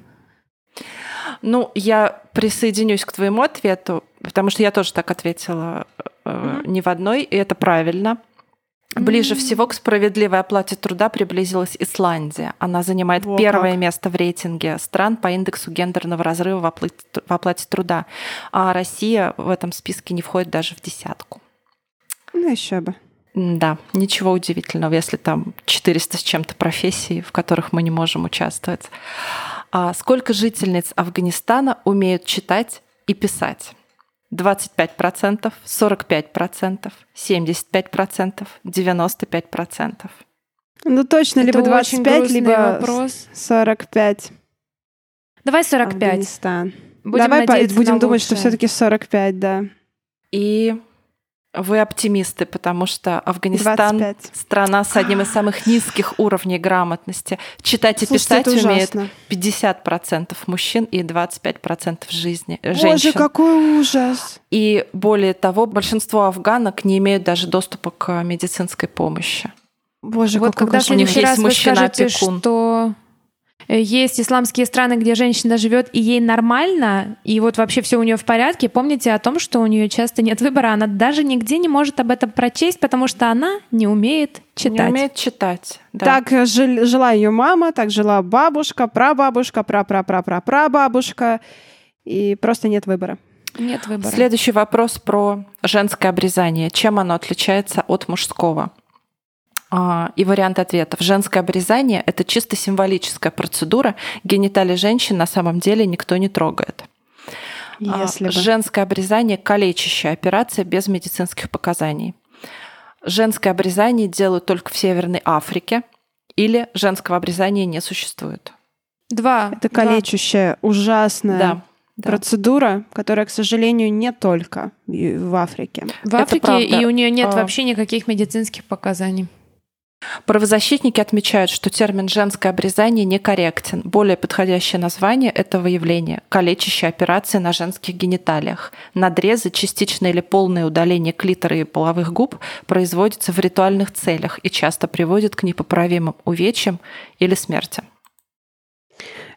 Ну, я присоединюсь к твоему ответу, потому что я тоже так ответила э, Мгм. ни в одной, и это правильно. Ближе всего к справедливой оплате труда приблизилась Исландия. Она занимает Во первое как. место в рейтинге стран по индексу гендерного разрыва в оплате, в оплате труда. А Россия в этом списке не входит даже в десятку. Ну, еще бы. Да, ничего удивительного, если там 400 с чем-то профессий, в которых мы не можем участвовать. А сколько жительниц Афганистана умеют читать и писать? 25%, 45%, 75%, 95%. Ну, точно, Это либо очень 25, грустный либо вопрос. 45. Давай 45. Афганистан. Будем Давай по- надеяться будем на думать, что лучшее. все-таки 45, да. И вы оптимисты, потому что Афганистан 25. страна с одним из самых низких уровней грамотности. Читать и Слушайте, писать умеет ужасно. 50% мужчин и 25% жизни, э, Боже, женщин. какой ужас. И более того, большинство афганок не имеют даже доступа к медицинской помощи. Боже, вот какой когда в следующий есть раз вы скажете, что есть исламские страны, где женщина живет и ей нормально, и вот вообще все у нее в порядке, помните о том, что у нее часто нет выбора, она даже нигде не может об этом прочесть, потому что она не умеет читать. Не умеет читать. да. Так э, жил- жила ее мама, так жила бабушка, прабабушка, прапрапрапрапрабабушка. И просто нет выбора. Нет выбора. Следующий вопрос про женское обрезание. Чем оно отличается от мужского? А, И вариант ответов. Женское обрезание – это чисто символическая процедура. Гениталии женщин на самом деле никто не трогает. А, Если бы. Женское обрезание – калечащая операция без медицинских показаний. Женское обрезание делают только в Северной Африке или женского обрезания не существует. Два. Это Два. калечущая, ужасная Да. да. процедура, которая, к сожалению, не только в Африке. В Это Африке, правда. и у нее нет А. вообще никаких медицинских показаний. Правозащитники отмечают, что термин «женское обрезание» некорректен. Более подходящее название этого явления – калечащая операция на женских гениталиях. Надрезы, частичное или полное удаление клитора и половых губ производятся в ритуальных целях и часто приводят к непоправимым увечьям или смерти.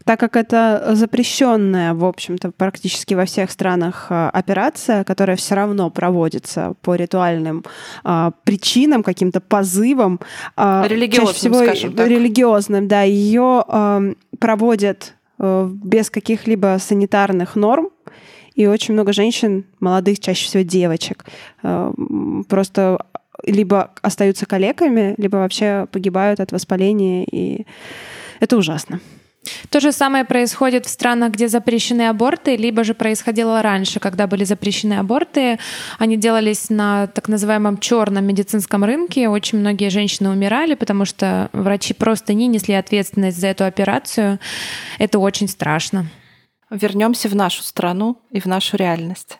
Так как это запрещенная, в общем-то, практически во всех странах а, операция, которая все равно проводится по ритуальным а, причинам, каким-то позывам, а, Религиозным, чаще всего скажем так. религиозным, да, ее ам, проводят э, без каких-либо санитарных норм, и очень много женщин, молодых, чаще всего девочек, э, просто либо остаются калеками, либо вообще погибают от воспаления, и это ужасно. То же самое происходит в странах, где запрещены аборты, либо же происходило раньше, когда были запрещены аборты. Они делались на так называемом черном медицинском рынке. Очень многие женщины умирали, потому что врачи просто не несли ответственность за эту операцию. Это очень страшно. Вернемся в нашу страну и в нашу реальность.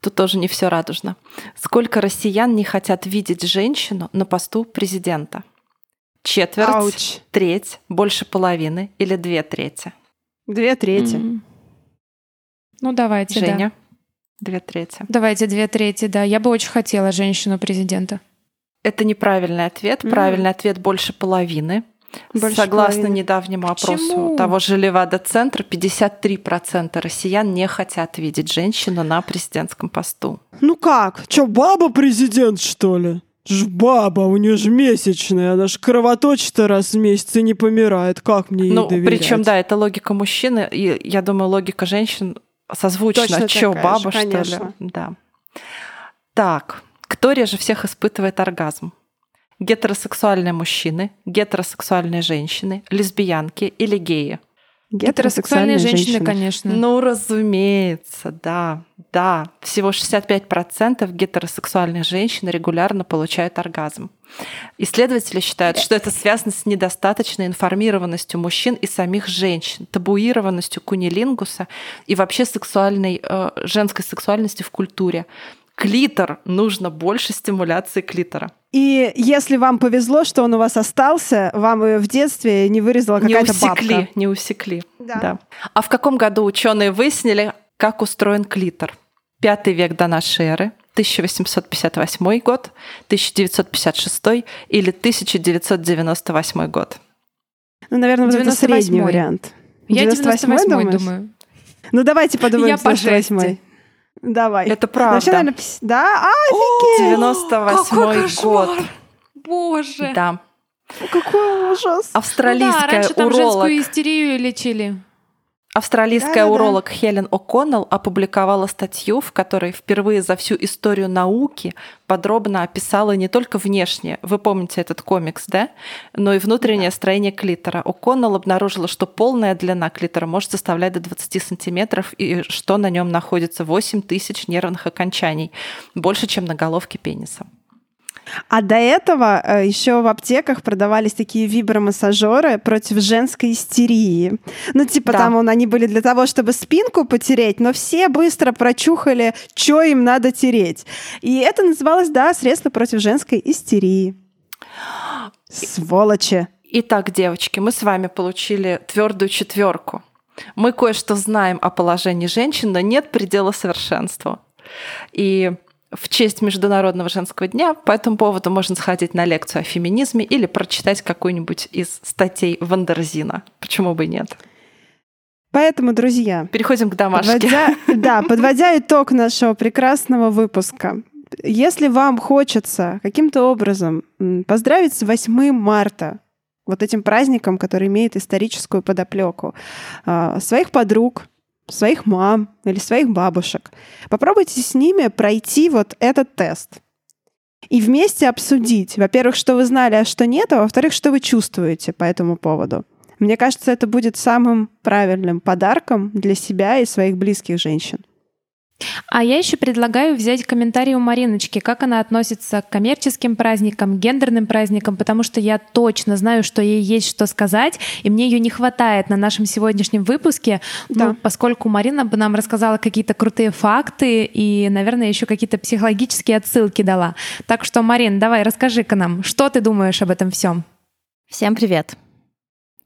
Тут тоже не все радужно. Сколько россиян не хотят видеть женщину на посту президента? Четверть, Ауч. треть, больше половины или две трети? Две трети. М. Ну, давайте, да. Женя? Две трети. Давайте две трети, да. Я бы очень хотела женщину-президента. Это неправильный ответ. М. Правильный ответ больше половины. Больше Согласно половины. недавнему опросу Почему? того же Левада-центра, 53% россиян не хотят видеть женщину на президентском посту. Ну как? Чё, баба президент, что ли? Ж баба, у нее же месячная, она ж кровоточит раз в месяц и не помирает. Как мне ей Ну, доверять? причем, да, это логика мужчины, и я думаю, логика женщин созвучна. Точно такая баба, же, что ли? Да. Так, кто реже всех испытывает оргазм? Гетеросексуальные мужчины, гетеросексуальные женщины, лесбиянки или геи? Гетеросексуальные женщины, конечно. Ну, разумеется, да, да. Всего 65% гетеросексуальных женщин регулярно получают оргазм. Исследователи считают, что это связано с недостаточной информированностью мужчин и самих женщин, табуированностью кунилингуса и вообще сексуальной, э, женской сексуальности в культуре. Клитор нужно больше стимуляции клитора. И если вам повезло, что он у вас остался, вам в детстве не вырезала Не какая-то усекли, бабка. не усекли. Да. Да. А в каком году ученые выяснили, как устроен клитор? Пятый век до нашей эры, 1858 год, 1956 или 1998 год? Ну, наверное, вот это 98-й. средний вариант. Я 98-й 98 думаешь? думаю. Ну, давайте подумаем, Я по 98 жести. Давай. Это Вообще, правда. наверное, пс- да? А, 98 год. Боже. Да. какой ужас. Ну да, Австралийская раньше там уролог, женскую истерию лечили. Австралийская Да-да-да. уролог Хелен О'Коннелл опубликовала статью, в которой впервые за всю историю науки подробно описала не только внешнее, вы помните этот комикс, да, но и внутреннее строение клитора. О'Коннелл обнаружила, что полная длина клитора может составлять до 20 сантиметров и что на нем находится 8 тысяч нервных окончаний, больше, чем на головке пениса. А до этого еще в аптеках продавались такие вибромассажеры против женской истерии. Ну, типа Да. там он, они были для того, чтобы спинку потереть, но все быстро прочухали, что им надо тереть. И это называлось, да, средство против женской истерии. Сволочи. Итак, девочки, мы с вами получили твердую четверку. Мы кое-что знаем о положении женщин, но нет предела совершенству. И в честь Международного женского дня. По этому поводу можно сходить на лекцию о феминизме или прочитать какую-нибудь из статей Вандерзина. Почему бы и нет? Поэтому, друзья, переходим к домашке. Подводя, да, подводя итог нашего прекрасного выпуска. Если вам хочется каким-то образом поздравить с 8 марта, вот этим праздником, который имеет историческую подоплеку, а, своих подруг, своих мам или своих бабушек. Попробуйте с ними пройти вот этот тест. И вместе обсудить, во-первых, что вы знали, а что нет, а во-вторых, что вы чувствуете по этому поводу. Мне кажется, это будет самым правильным подарком для себя и своих близких женщин. А я еще предлагаю взять комментарий у Мариночки, как она относится к коммерческим праздникам, гендерным праздникам, потому что я точно знаю, что ей есть что сказать, и мне ее не хватает на нашем сегодняшнем выпуске, да. ну, поскольку Марина бы нам рассказала какие-то крутые факты и, наверное, еще какие-то психологические отсылки дала. Так что, Марин, давай расскажи-ка нам, что ты думаешь об этом всем? Всем привет.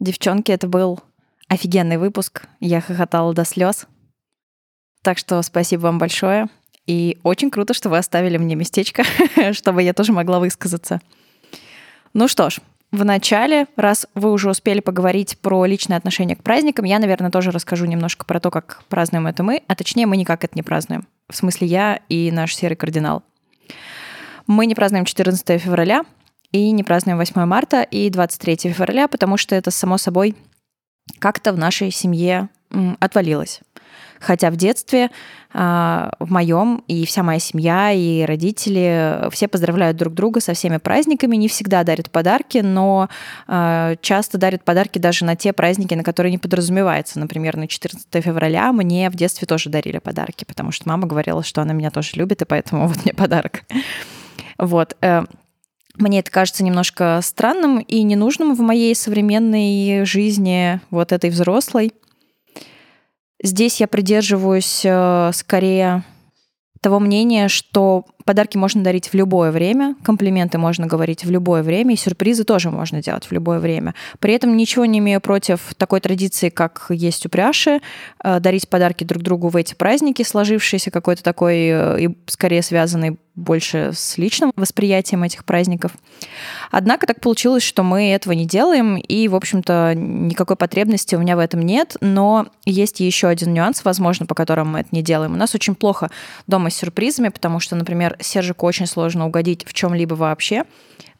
Девчонки, это был офигенный выпуск. Я хохотала до слез. Так что спасибо вам большое. И очень круто, что вы оставили мне местечко, чтобы я тоже могла высказаться. Ну что ж, в начале, раз вы уже успели поговорить про личное отношение к праздникам, я, наверное, тоже расскажу немножко про то, как празднуем это мы, а точнее мы никак это не празднуем. В смысле я и наш серый кардинал. Мы не празднуем 14 февраля и не празднуем 8 марта и 23 февраля, потому что это, само собой, как-то в нашей семье отвалилось. Хотя в детстве а, в моем и вся моя семья, и родители все поздравляют друг друга со всеми праздниками, не всегда дарят подарки, но а, часто дарят подарки даже на те праздники, на которые не подразумевается. Например, на 14 февраля мне в детстве тоже дарили подарки, потому что мама говорила, что она меня тоже любит, и поэтому вот мне подарок. Вот. Э, мне это кажется немножко странным и ненужным в моей современной жизни, вот этой взрослой. Здесь я придерживаюсь э, скорее того мнения, что подарки можно дарить в любое время, комплименты можно говорить в любое время, и сюрпризы тоже можно делать в любое время. При этом ничего не имею против такой традиции, как есть у пряши, э, дарить подарки друг другу в эти праздники, сложившиеся какой-то такой э, и скорее связанный больше с личным восприятием этих праздников. Однако так получилось, что мы этого не делаем, и, в общем-то, никакой потребности у меня в этом нет, но есть еще один нюанс, возможно, по которому мы это не делаем. У нас очень плохо дома с сюрпризами, потому что, например, Сержику очень сложно угодить в чем-либо вообще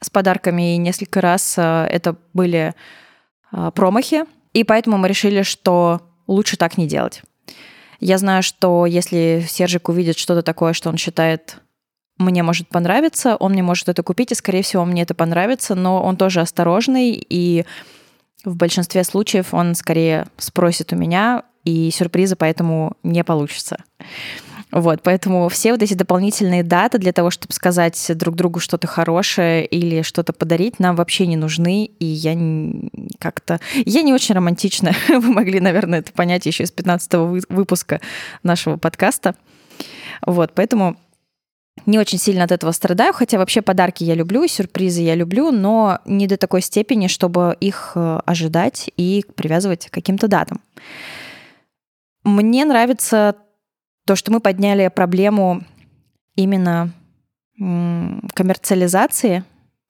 с подарками, и несколько раз э, это были э, промахи, и поэтому мы решили, что лучше так не делать. Я знаю, что если Сержик увидит что-то такое, что он считает мне может понравиться, он мне может это купить, и, скорее всего, мне это понравится, но он тоже осторожный, и в большинстве случаев он скорее спросит у меня, и сюрприза поэтому не получится. Вот, поэтому все вот эти дополнительные даты для того, чтобы сказать друг другу что-то хорошее или что-то подарить, нам вообще не нужны, и я как-то... Я не очень романтична, вы могли, наверное, это понять еще из 15 выпуска нашего подкаста. Вот, поэтому не очень сильно от этого страдаю, хотя вообще подарки я люблю, сюрпризы я люблю, но не до такой степени, чтобы их э, ожидать и привязывать к каким-то датам. Мне нравится то, что мы подняли проблему именно коммерциализации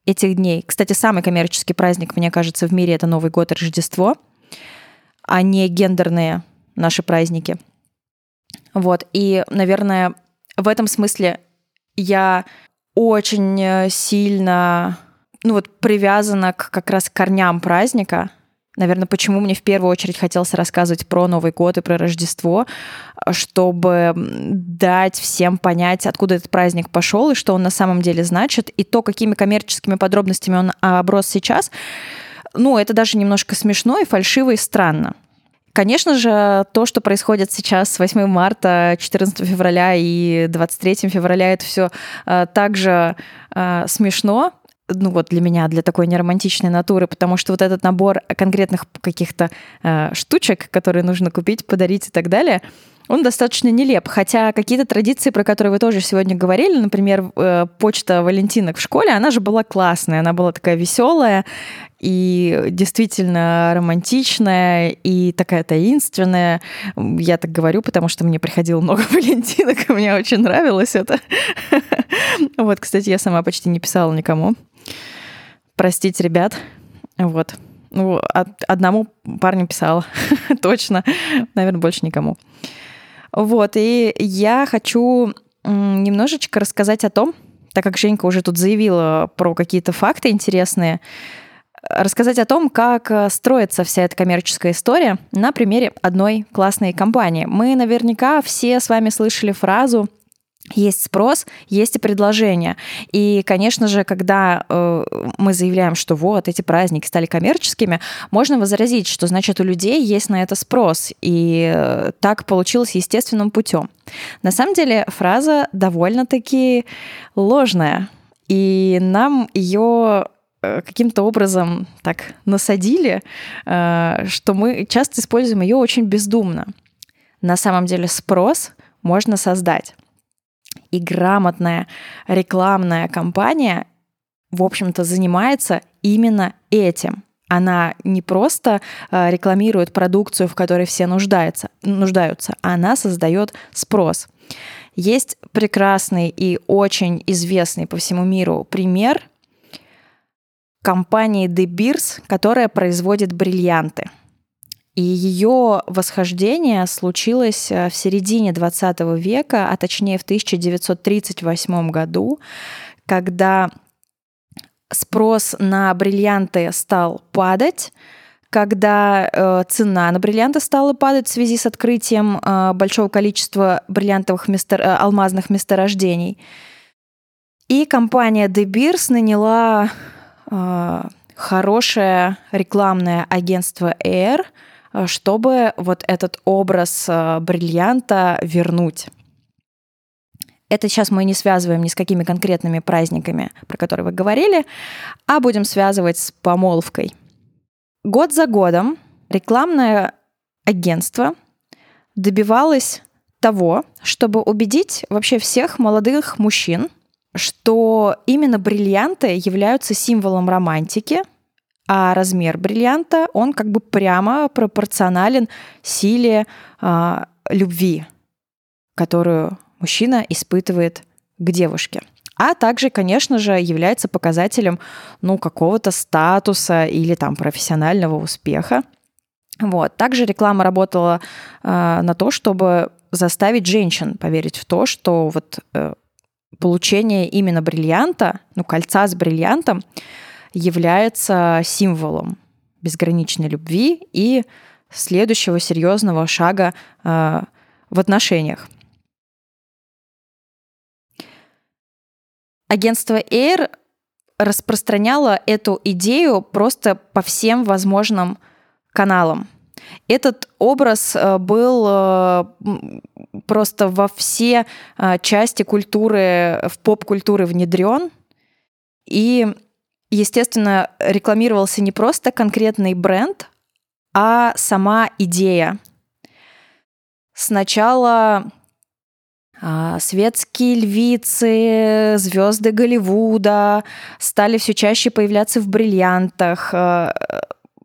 этих дней. Кстати, самый коммерческий праздник, мне кажется, в мире это Новый год и Рождество, а не гендерные наши праздники. Вот. И, наверное, в этом смысле я очень э, сильно ну вот привязана к как раз корням праздника. Наверное, почему мне в первую очередь хотелось рассказывать про Новый год и про Рождество, чтобы дать всем понять, откуда этот праздник пошел и что он на самом деле значит, и то, какими коммерческими подробностями он оброс сейчас, ну, это даже немножко смешно и фальшиво и странно. Конечно же, то, что происходит сейчас с 8 марта, 14 февраля и 23 февраля, это все э, также э, смешно, ну вот для меня, для такой неромантичной натуры, потому что вот этот набор конкретных каких-то э, штучек, которые нужно купить, подарить и так далее, он достаточно нелеп. Хотя какие-то традиции, про которые вы тоже сегодня говорили, например, э, почта Валентинок в школе, она же была классная, она была такая веселая и действительно романтичная и такая таинственная. Я так говорю, потому что мне приходило много Валентинок, и мне очень нравилось это. Вот, кстати, я сама почти не писала никому. Простите, ребят. Вот. Ну, одному парню писала, точно. Наверное, больше никому. Вот, и я хочу немножечко рассказать о том, так как Женька уже тут заявила про какие-то факты интересные, рассказать о том, как э, строится вся эта коммерческая история на примере одной классной компании. Мы наверняка все с вами слышали фразу есть спрос, есть и предложение. И, конечно же, когда э, мы заявляем, что вот эти праздники стали коммерческими, можно возразить, что значит у людей есть на это спрос, и э, так получилось естественным путем. На самом деле фраза довольно-таки ложная, и нам ее э, каким-то образом так насадили, э, что мы часто используем ее очень бездумно. На самом деле спрос можно создать и грамотная рекламная кампания, в общем-то, занимается именно этим. Она не просто э, рекламирует продукцию, в которой все нуждаются, нуждаются, она создает спрос. Есть прекрасный и очень известный по всему миру пример компании De Beers, которая производит бриллианты – и ее восхождение случилось э, в середине 20 века, а точнее в 1938 году, когда спрос на бриллианты стал падать, когда э, цена на бриллианты стала падать в связи с открытием э, большого количества бриллиантовых место, э, алмазных месторождений. И компания De Beers наняла э, хорошее рекламное агентство Air – чтобы вот этот образ э, бриллианта вернуть. Это сейчас мы не связываем ни с какими конкретными праздниками, про которые вы говорили, а будем связывать с помолвкой. Год за годом рекламное агентство добивалось того, чтобы убедить вообще всех молодых мужчин, что именно бриллианты являются символом романтики – а размер бриллианта, он как бы прямо пропорционален силе э, любви, которую мужчина испытывает к девушке. А также, конечно же, является показателем ну, какого-то статуса или там профессионального успеха. Вот. Также реклама работала э, на то, чтобы заставить женщин поверить в то, что вот э, получение именно бриллианта, ну, кольца с бриллиантом, является символом безграничной любви и следующего серьезного шага э, в отношениях. Агентство Air распространяло эту идею просто по всем возможным каналам. Этот образ э, был э, просто во все части культуры, в поп-культуры внедрен. И естественно, рекламировался не просто конкретный бренд, а сама идея. Сначала а, светские львицы, звезды Голливуда стали все чаще появляться в бриллиантах. А,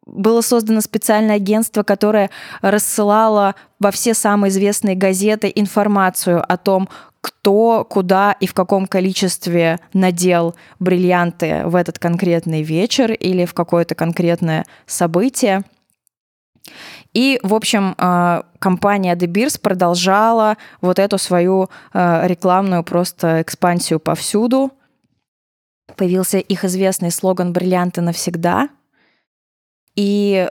было создано специальное агентство, которое рассылало во все самые известные газеты информацию о том, кто, куда и в каком количестве надел бриллианты в этот конкретный вечер или в какое-то конкретное событие. И, в общем, э, компания De Beers продолжала вот эту свою э, рекламную просто экспансию повсюду. Появился их известный слоган «Бриллианты навсегда». И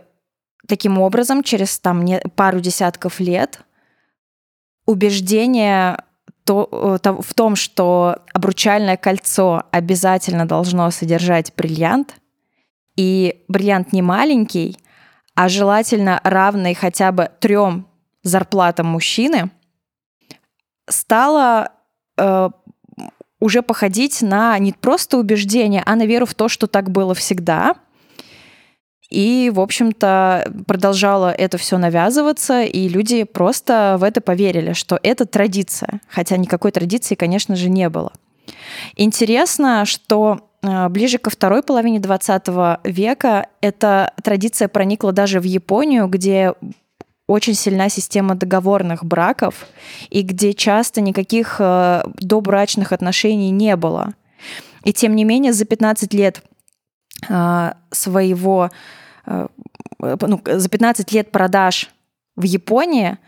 таким образом, через там пару десятков лет, убеждение то, то, в том, что обручальное кольцо обязательно должно содержать бриллиант, и бриллиант не маленький, а желательно равный хотя бы трем зарплатам мужчины, стало э, уже походить на не просто убеждение, а на веру в то, что так было всегда. И, в общем-то, продолжало это все навязываться, и люди просто в это поверили, что это традиция, хотя никакой традиции, конечно же, не было. Интересно, что э, ближе ко второй половине 20 века эта традиция проникла даже в Японию, где очень сильна система договорных браков и где часто никаких э, добрачных отношений не было. И тем не менее за 15 лет своего, э, ну, за 15 лет продаж в Японии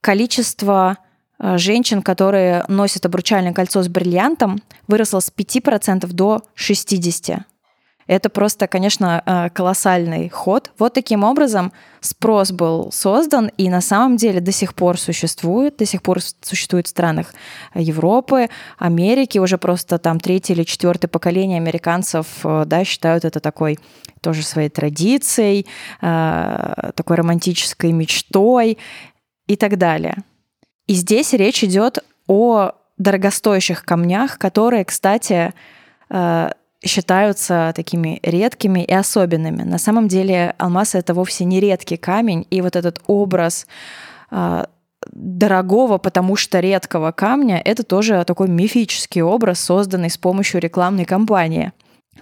количество женщин, которые носят обручальное кольцо с бриллиантом, выросло с 5% до 60%. Это просто, конечно, э, колоссальный ход. Вот таким образом спрос был создан и на самом деле до сих пор существует, до сих пор существует в странах Европы, Америки, уже просто там третье или четвертое поколение американцев э, да, считают это такой тоже своей традицией, э, такой романтической мечтой и так далее. И здесь речь идет о дорогостоящих камнях, которые, кстати, считаются такими редкими и особенными. На самом деле алмаз — это вовсе не редкий камень, и вот этот образ э, дорогого, потому что редкого камня — это тоже такой мифический образ, созданный с помощью рекламной кампании.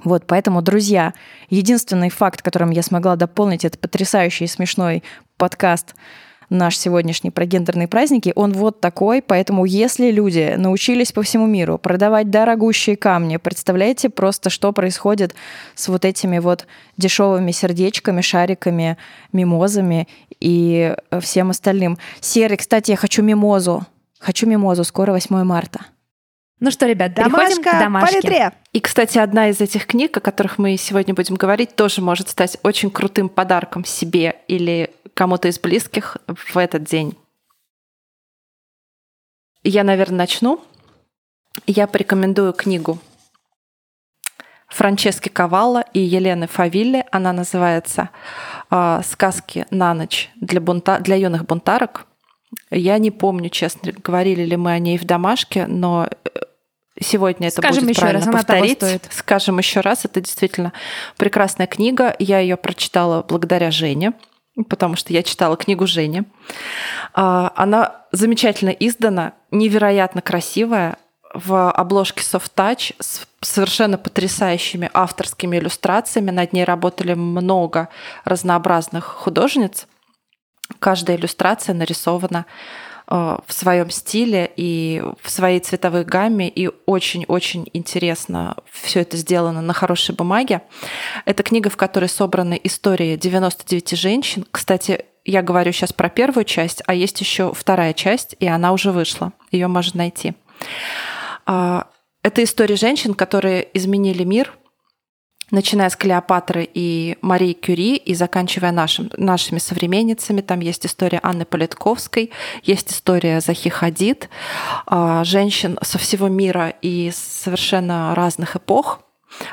Вот, поэтому, друзья, единственный факт, которым я смогла дополнить этот потрясающий и смешной подкаст — наш сегодняшний про гендерные праздники, он вот такой, поэтому если люди научились по всему миру продавать дорогущие камни, представляете просто, что происходит с вот этими вот дешевыми сердечками, шариками, мимозами и э, всем остальным. Серый, кстати, я хочу мимозу. Хочу мимозу, скоро 8 марта. Ну что, ребят, переходим Домашка к домашке. И, кстати, одна из этих книг, о которых мы сегодня будем говорить, тоже может стать очень крутым подарком себе или кому-то из близких в этот день. Я, наверное, начну. Я порекомендую книгу Франчески Кавалла и Елены Фавилли. Она называется э, «Сказки на ночь для, бунта... для юных бунтарок». Я не помню, честно, говорили ли мы о ней в домашке, но э, сегодня это Скажем будет еще правильно раз, она повторить. того стоит. Скажем еще раз, это действительно прекрасная книга. Я ее прочитала благодаря Жене потому что я читала книгу Жени. А, она замечательно издана, невероятно красивая, в обложке Soft Touch с совершенно потрясающими авторскими иллюстрациями. Над ней работали много разнообразных художниц. Каждая иллюстрация нарисована в своем стиле и в своей цветовой гамме, и очень-очень интересно все это сделано на хорошей бумаге. Это книга, в которой собраны истории 99 женщин. Кстати, я говорю сейчас про первую часть, а есть еще вторая часть, и она уже вышла. Ее можно найти. А, это истории женщин, которые изменили мир – начиная с Клеопатры и Марии Кюри и заканчивая нашим, нашими современницами. Там есть история Анны Политковской, есть история Захи Хадид, а, женщин со всего мира и совершенно разных эпох.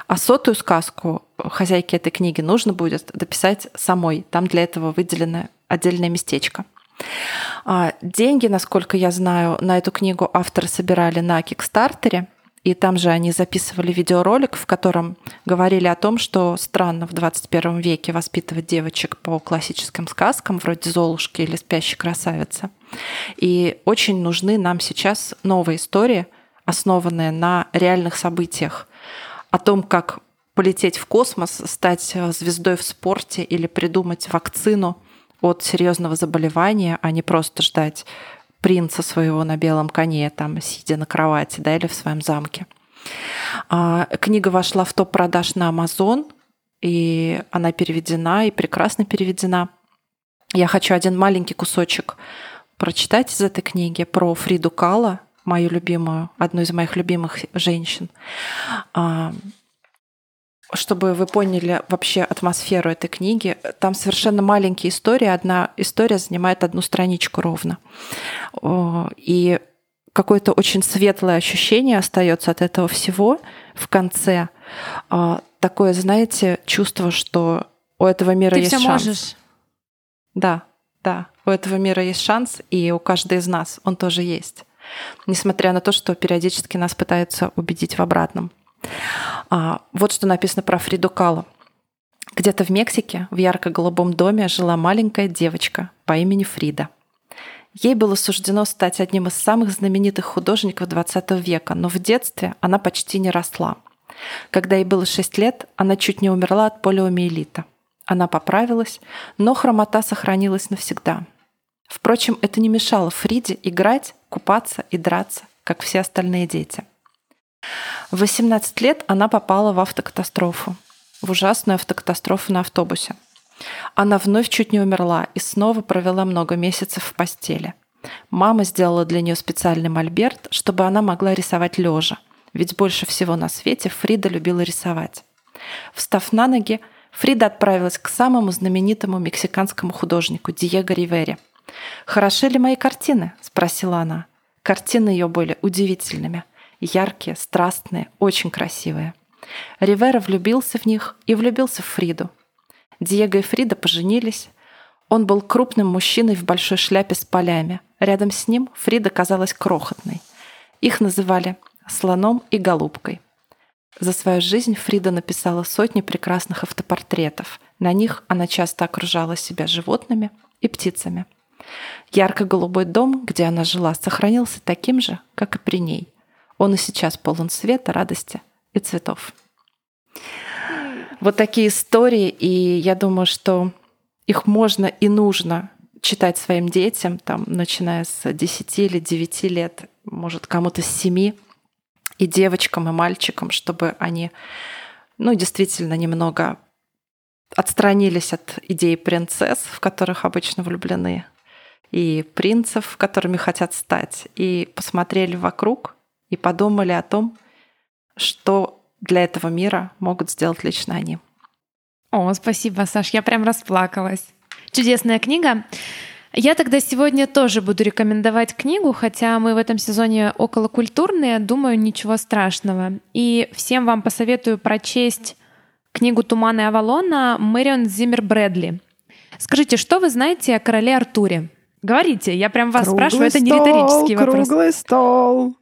А сотую сказку хозяйке этой книги нужно будет дописать самой. Там для этого выделено отдельное местечко. А, деньги, насколько я знаю, на эту книгу авторы собирали на Кикстартере – и там же они записывали видеоролик, в котором говорили о том, что странно в 21 веке воспитывать девочек по классическим сказкам, вроде «Золушки» или «Спящей красавицы». И очень нужны нам сейчас новые истории, основанные на реальных событиях, о том, как полететь в космос, стать звездой в спорте или придумать вакцину от серьезного заболевания, а не просто ждать принца своего на белом коне, там, сидя на кровати, да, или в своем замке. А, книга вошла в топ продаж на Amazon, и она переведена, и прекрасно переведена. Я хочу один маленький кусочек прочитать из этой книги про Фриду Кала, мою любимую, одну из моих любимых женщин. Чтобы вы поняли вообще атмосферу этой книги, там совершенно маленькие истории. Одна история занимает одну страничку ровно. И какое-то очень светлое ощущение остается от этого всего в конце. А, такое, знаете, чувство, что у этого мира Ты есть все шанс. можешь. Да, да, у этого мира есть шанс, и у каждой из нас он тоже есть. Несмотря на то, что периодически нас пытаются убедить в обратном. А, вот что написано про Фриду Кало. Где-то в Мексике в ярко-голубом доме жила маленькая девочка по имени Фрида. Ей было суждено стать одним из самых знаменитых художников XX века, но в детстве она почти не росла. Когда ей было 6 лет, она чуть не умерла от полиомиелита. Она поправилась, но хромота сохранилась навсегда. Впрочем, это не мешало Фриде играть, купаться и драться, как все остальные дети. В 18 лет она попала в автокатастрофу, в ужасную автокатастрофу на автобусе. Она вновь чуть не умерла и снова провела много месяцев в постели. Мама сделала для нее специальный мольберт, чтобы она могла рисовать лежа, ведь больше всего на свете Фрида любила рисовать. Встав на ноги, Фрида отправилась к самому знаменитому мексиканскому художнику Диего Ривери. «Хороши ли мои картины?» – спросила она. Картины ее были удивительными. Яркие, страстные, очень красивые. Ривера влюбился в них и влюбился в Фриду. Диего и Фрида поженились. Он был крупным мужчиной в большой шляпе с полями. Рядом с ним Фрида казалась крохотной. Их называли слоном и голубкой. За свою жизнь Фрида написала сотни прекрасных автопортретов. На них она часто окружала себя животными и птицами. Ярко-голубой дом, где она жила, сохранился таким же, как и при ней. Он и сейчас полон света, радости и цветов. Вот такие истории, и я думаю, что их можно и нужно читать своим детям, там, начиная с 10 или 9 лет, может, кому-то с 7, и девочкам, и мальчикам, чтобы они, ну, действительно немного отстранились от идей принцесс, в которых обычно влюблены, и принцев, которыми хотят стать, и посмотрели вокруг и подумали о том, что для этого мира могут сделать лично они. О, спасибо, Саш, я прям расплакалась. Чудесная книга. Я тогда сегодня тоже буду рекомендовать книгу, хотя мы в этом сезоне околокультурные, думаю, ничего страшного. И всем вам посоветую прочесть книгу «Туманы Авалона» Мэрион Зиммер Брэдли. Скажите, что вы знаете о короле Артуре? Говорите, я прям вас Круглый спрашиваю, это не стол, риторический вопрос. Круглый стол.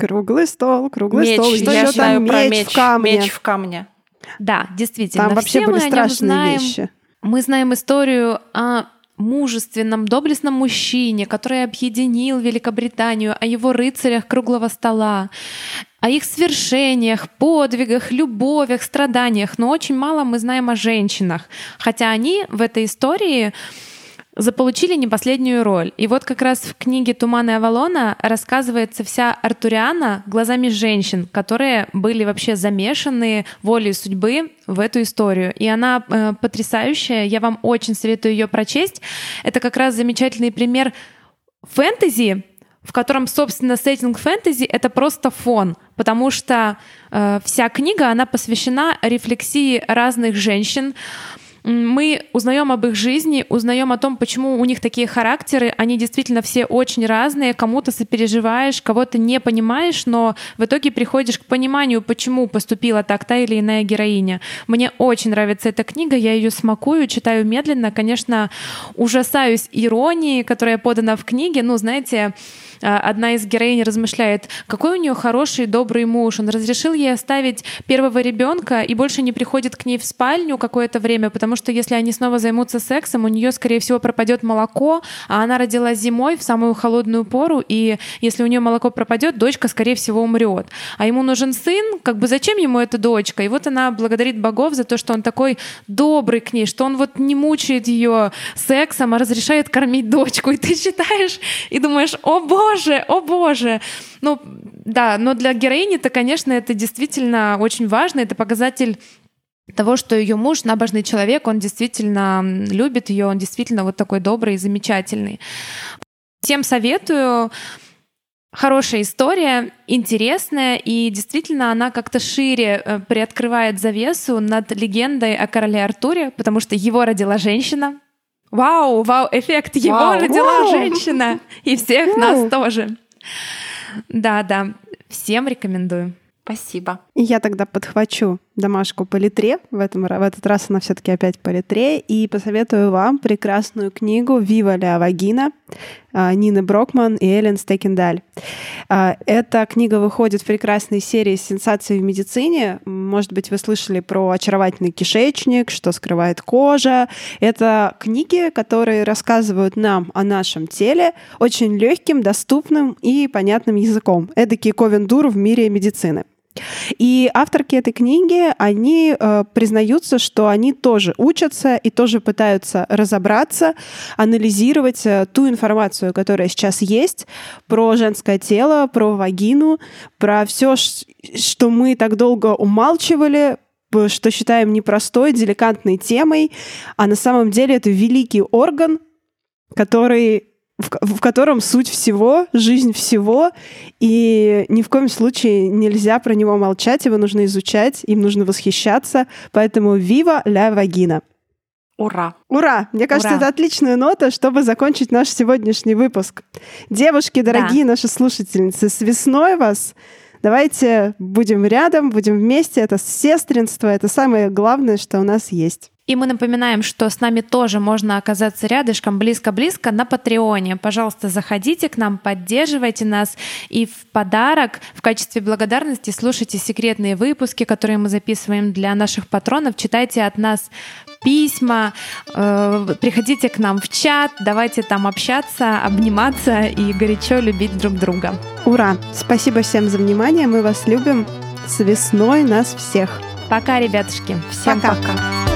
Круглый стол, круглый Меч, стол. Что я еще знаю там про меч, меч, в камне? меч в камне. Да, действительно. Там вообще все были страшные знаем. вещи. Мы знаем историю о мужественном, доблестном мужчине, который объединил Великобританию, о его рыцарях круглого стола, о их свершениях, подвигах, любовях, страданиях, но очень мало мы знаем о женщинах. Хотя они в этой истории заполучили не последнюю роль. И вот как раз в книге «Туманы Авалона» рассказывается вся Артуриана глазами женщин, которые были вообще замешаны волей судьбы в эту историю. И она э, потрясающая, я вам очень советую ее прочесть. Это как раз замечательный пример фэнтези, в котором, собственно, сеттинг фэнтези — это просто фон, потому что э, вся книга, она посвящена рефлексии разных женщин, мы узнаем об их жизни, узнаем о том, почему у них такие характеры. Они действительно все очень разные. Кому-то сопереживаешь, кого-то не понимаешь, но в итоге приходишь к пониманию, почему поступила так та или иная героиня. Мне очень нравится эта книга, я ее смакую, читаю медленно. Конечно, ужасаюсь иронии, которая подана в книге. Ну, знаете, одна из героинь размышляет, какой у нее хороший, добрый муж. Он разрешил ей оставить первого ребенка и больше не приходит к ней в спальню какое-то время, потому что если они снова займутся сексом, у нее, скорее всего, пропадет молоко, а она родилась зимой в самую холодную пору, и если у нее молоко пропадет, дочка, скорее всего, умрет. А ему нужен сын, как бы зачем ему эта дочка? И вот она благодарит богов за то, что он такой добрый к ней, что он вот не мучает ее сексом, а разрешает кормить дочку. И ты читаешь и думаешь, о боже, боже, о боже. Ну, да, но для героини-то, конечно, это действительно очень важно. Это показатель того, что ее муж набожный человек, он действительно любит ее, он действительно вот такой добрый и замечательный. Всем советую. Хорошая история, интересная, и действительно она как-то шире э, приоткрывает завесу над легендой о короле Артуре, потому что его родила женщина, Вау, вау, эффект его вау, родила вау. женщина. И всех вау. нас тоже. Да, да. Всем рекомендую. Спасибо. Я тогда подхвачу. Домашку по литре. В, этом, в этот раз она все-таки опять по литре. И посоветую вам прекрасную книгу «Вива ля вагина» Нины Брокман и Эллен Стекендаль. А, эта книга выходит в прекрасной серии «Сенсации в медицине». Может быть, вы слышали про очаровательный кишечник, что скрывает кожа. Это книги, которые рассказывают нам о нашем теле очень легким, доступным и понятным языком. Эдакий Ковендур в мире медицины. И авторки этой книги, они э, признаются, что они тоже учатся и тоже пытаются разобраться, анализировать э, ту информацию, которая сейчас есть про женское тело, про вагину, про все, что мы так долго умалчивали, что считаем непростой, деликатной темой, а на самом деле это великий орган, который в, в котором суть всего, жизнь всего, и ни в коем случае нельзя про него молчать, его нужно изучать, им нужно восхищаться, поэтому «Viva la vagina». Ура! Ура! Мне кажется, Ура. это отличная нота, чтобы закончить наш сегодняшний выпуск. Девушки, дорогие да. наши слушательницы, с весной вас! Давайте будем рядом, будем вместе. Это сестринство, это самое главное, что у нас есть. И мы напоминаем, что с нами тоже можно оказаться рядышком, близко-близко на Патреоне. Пожалуйста, заходите к нам, поддерживайте нас. И в подарок, в качестве благодарности, слушайте секретные выпуски, которые мы записываем для наших патронов. Читайте от нас письма, э, приходите к нам в чат, давайте там общаться, обниматься и горячо любить друг друга. Ура! Спасибо всем за внимание, мы вас любим. С весной нас всех! Пока, ребятушки. Всем пока. пока.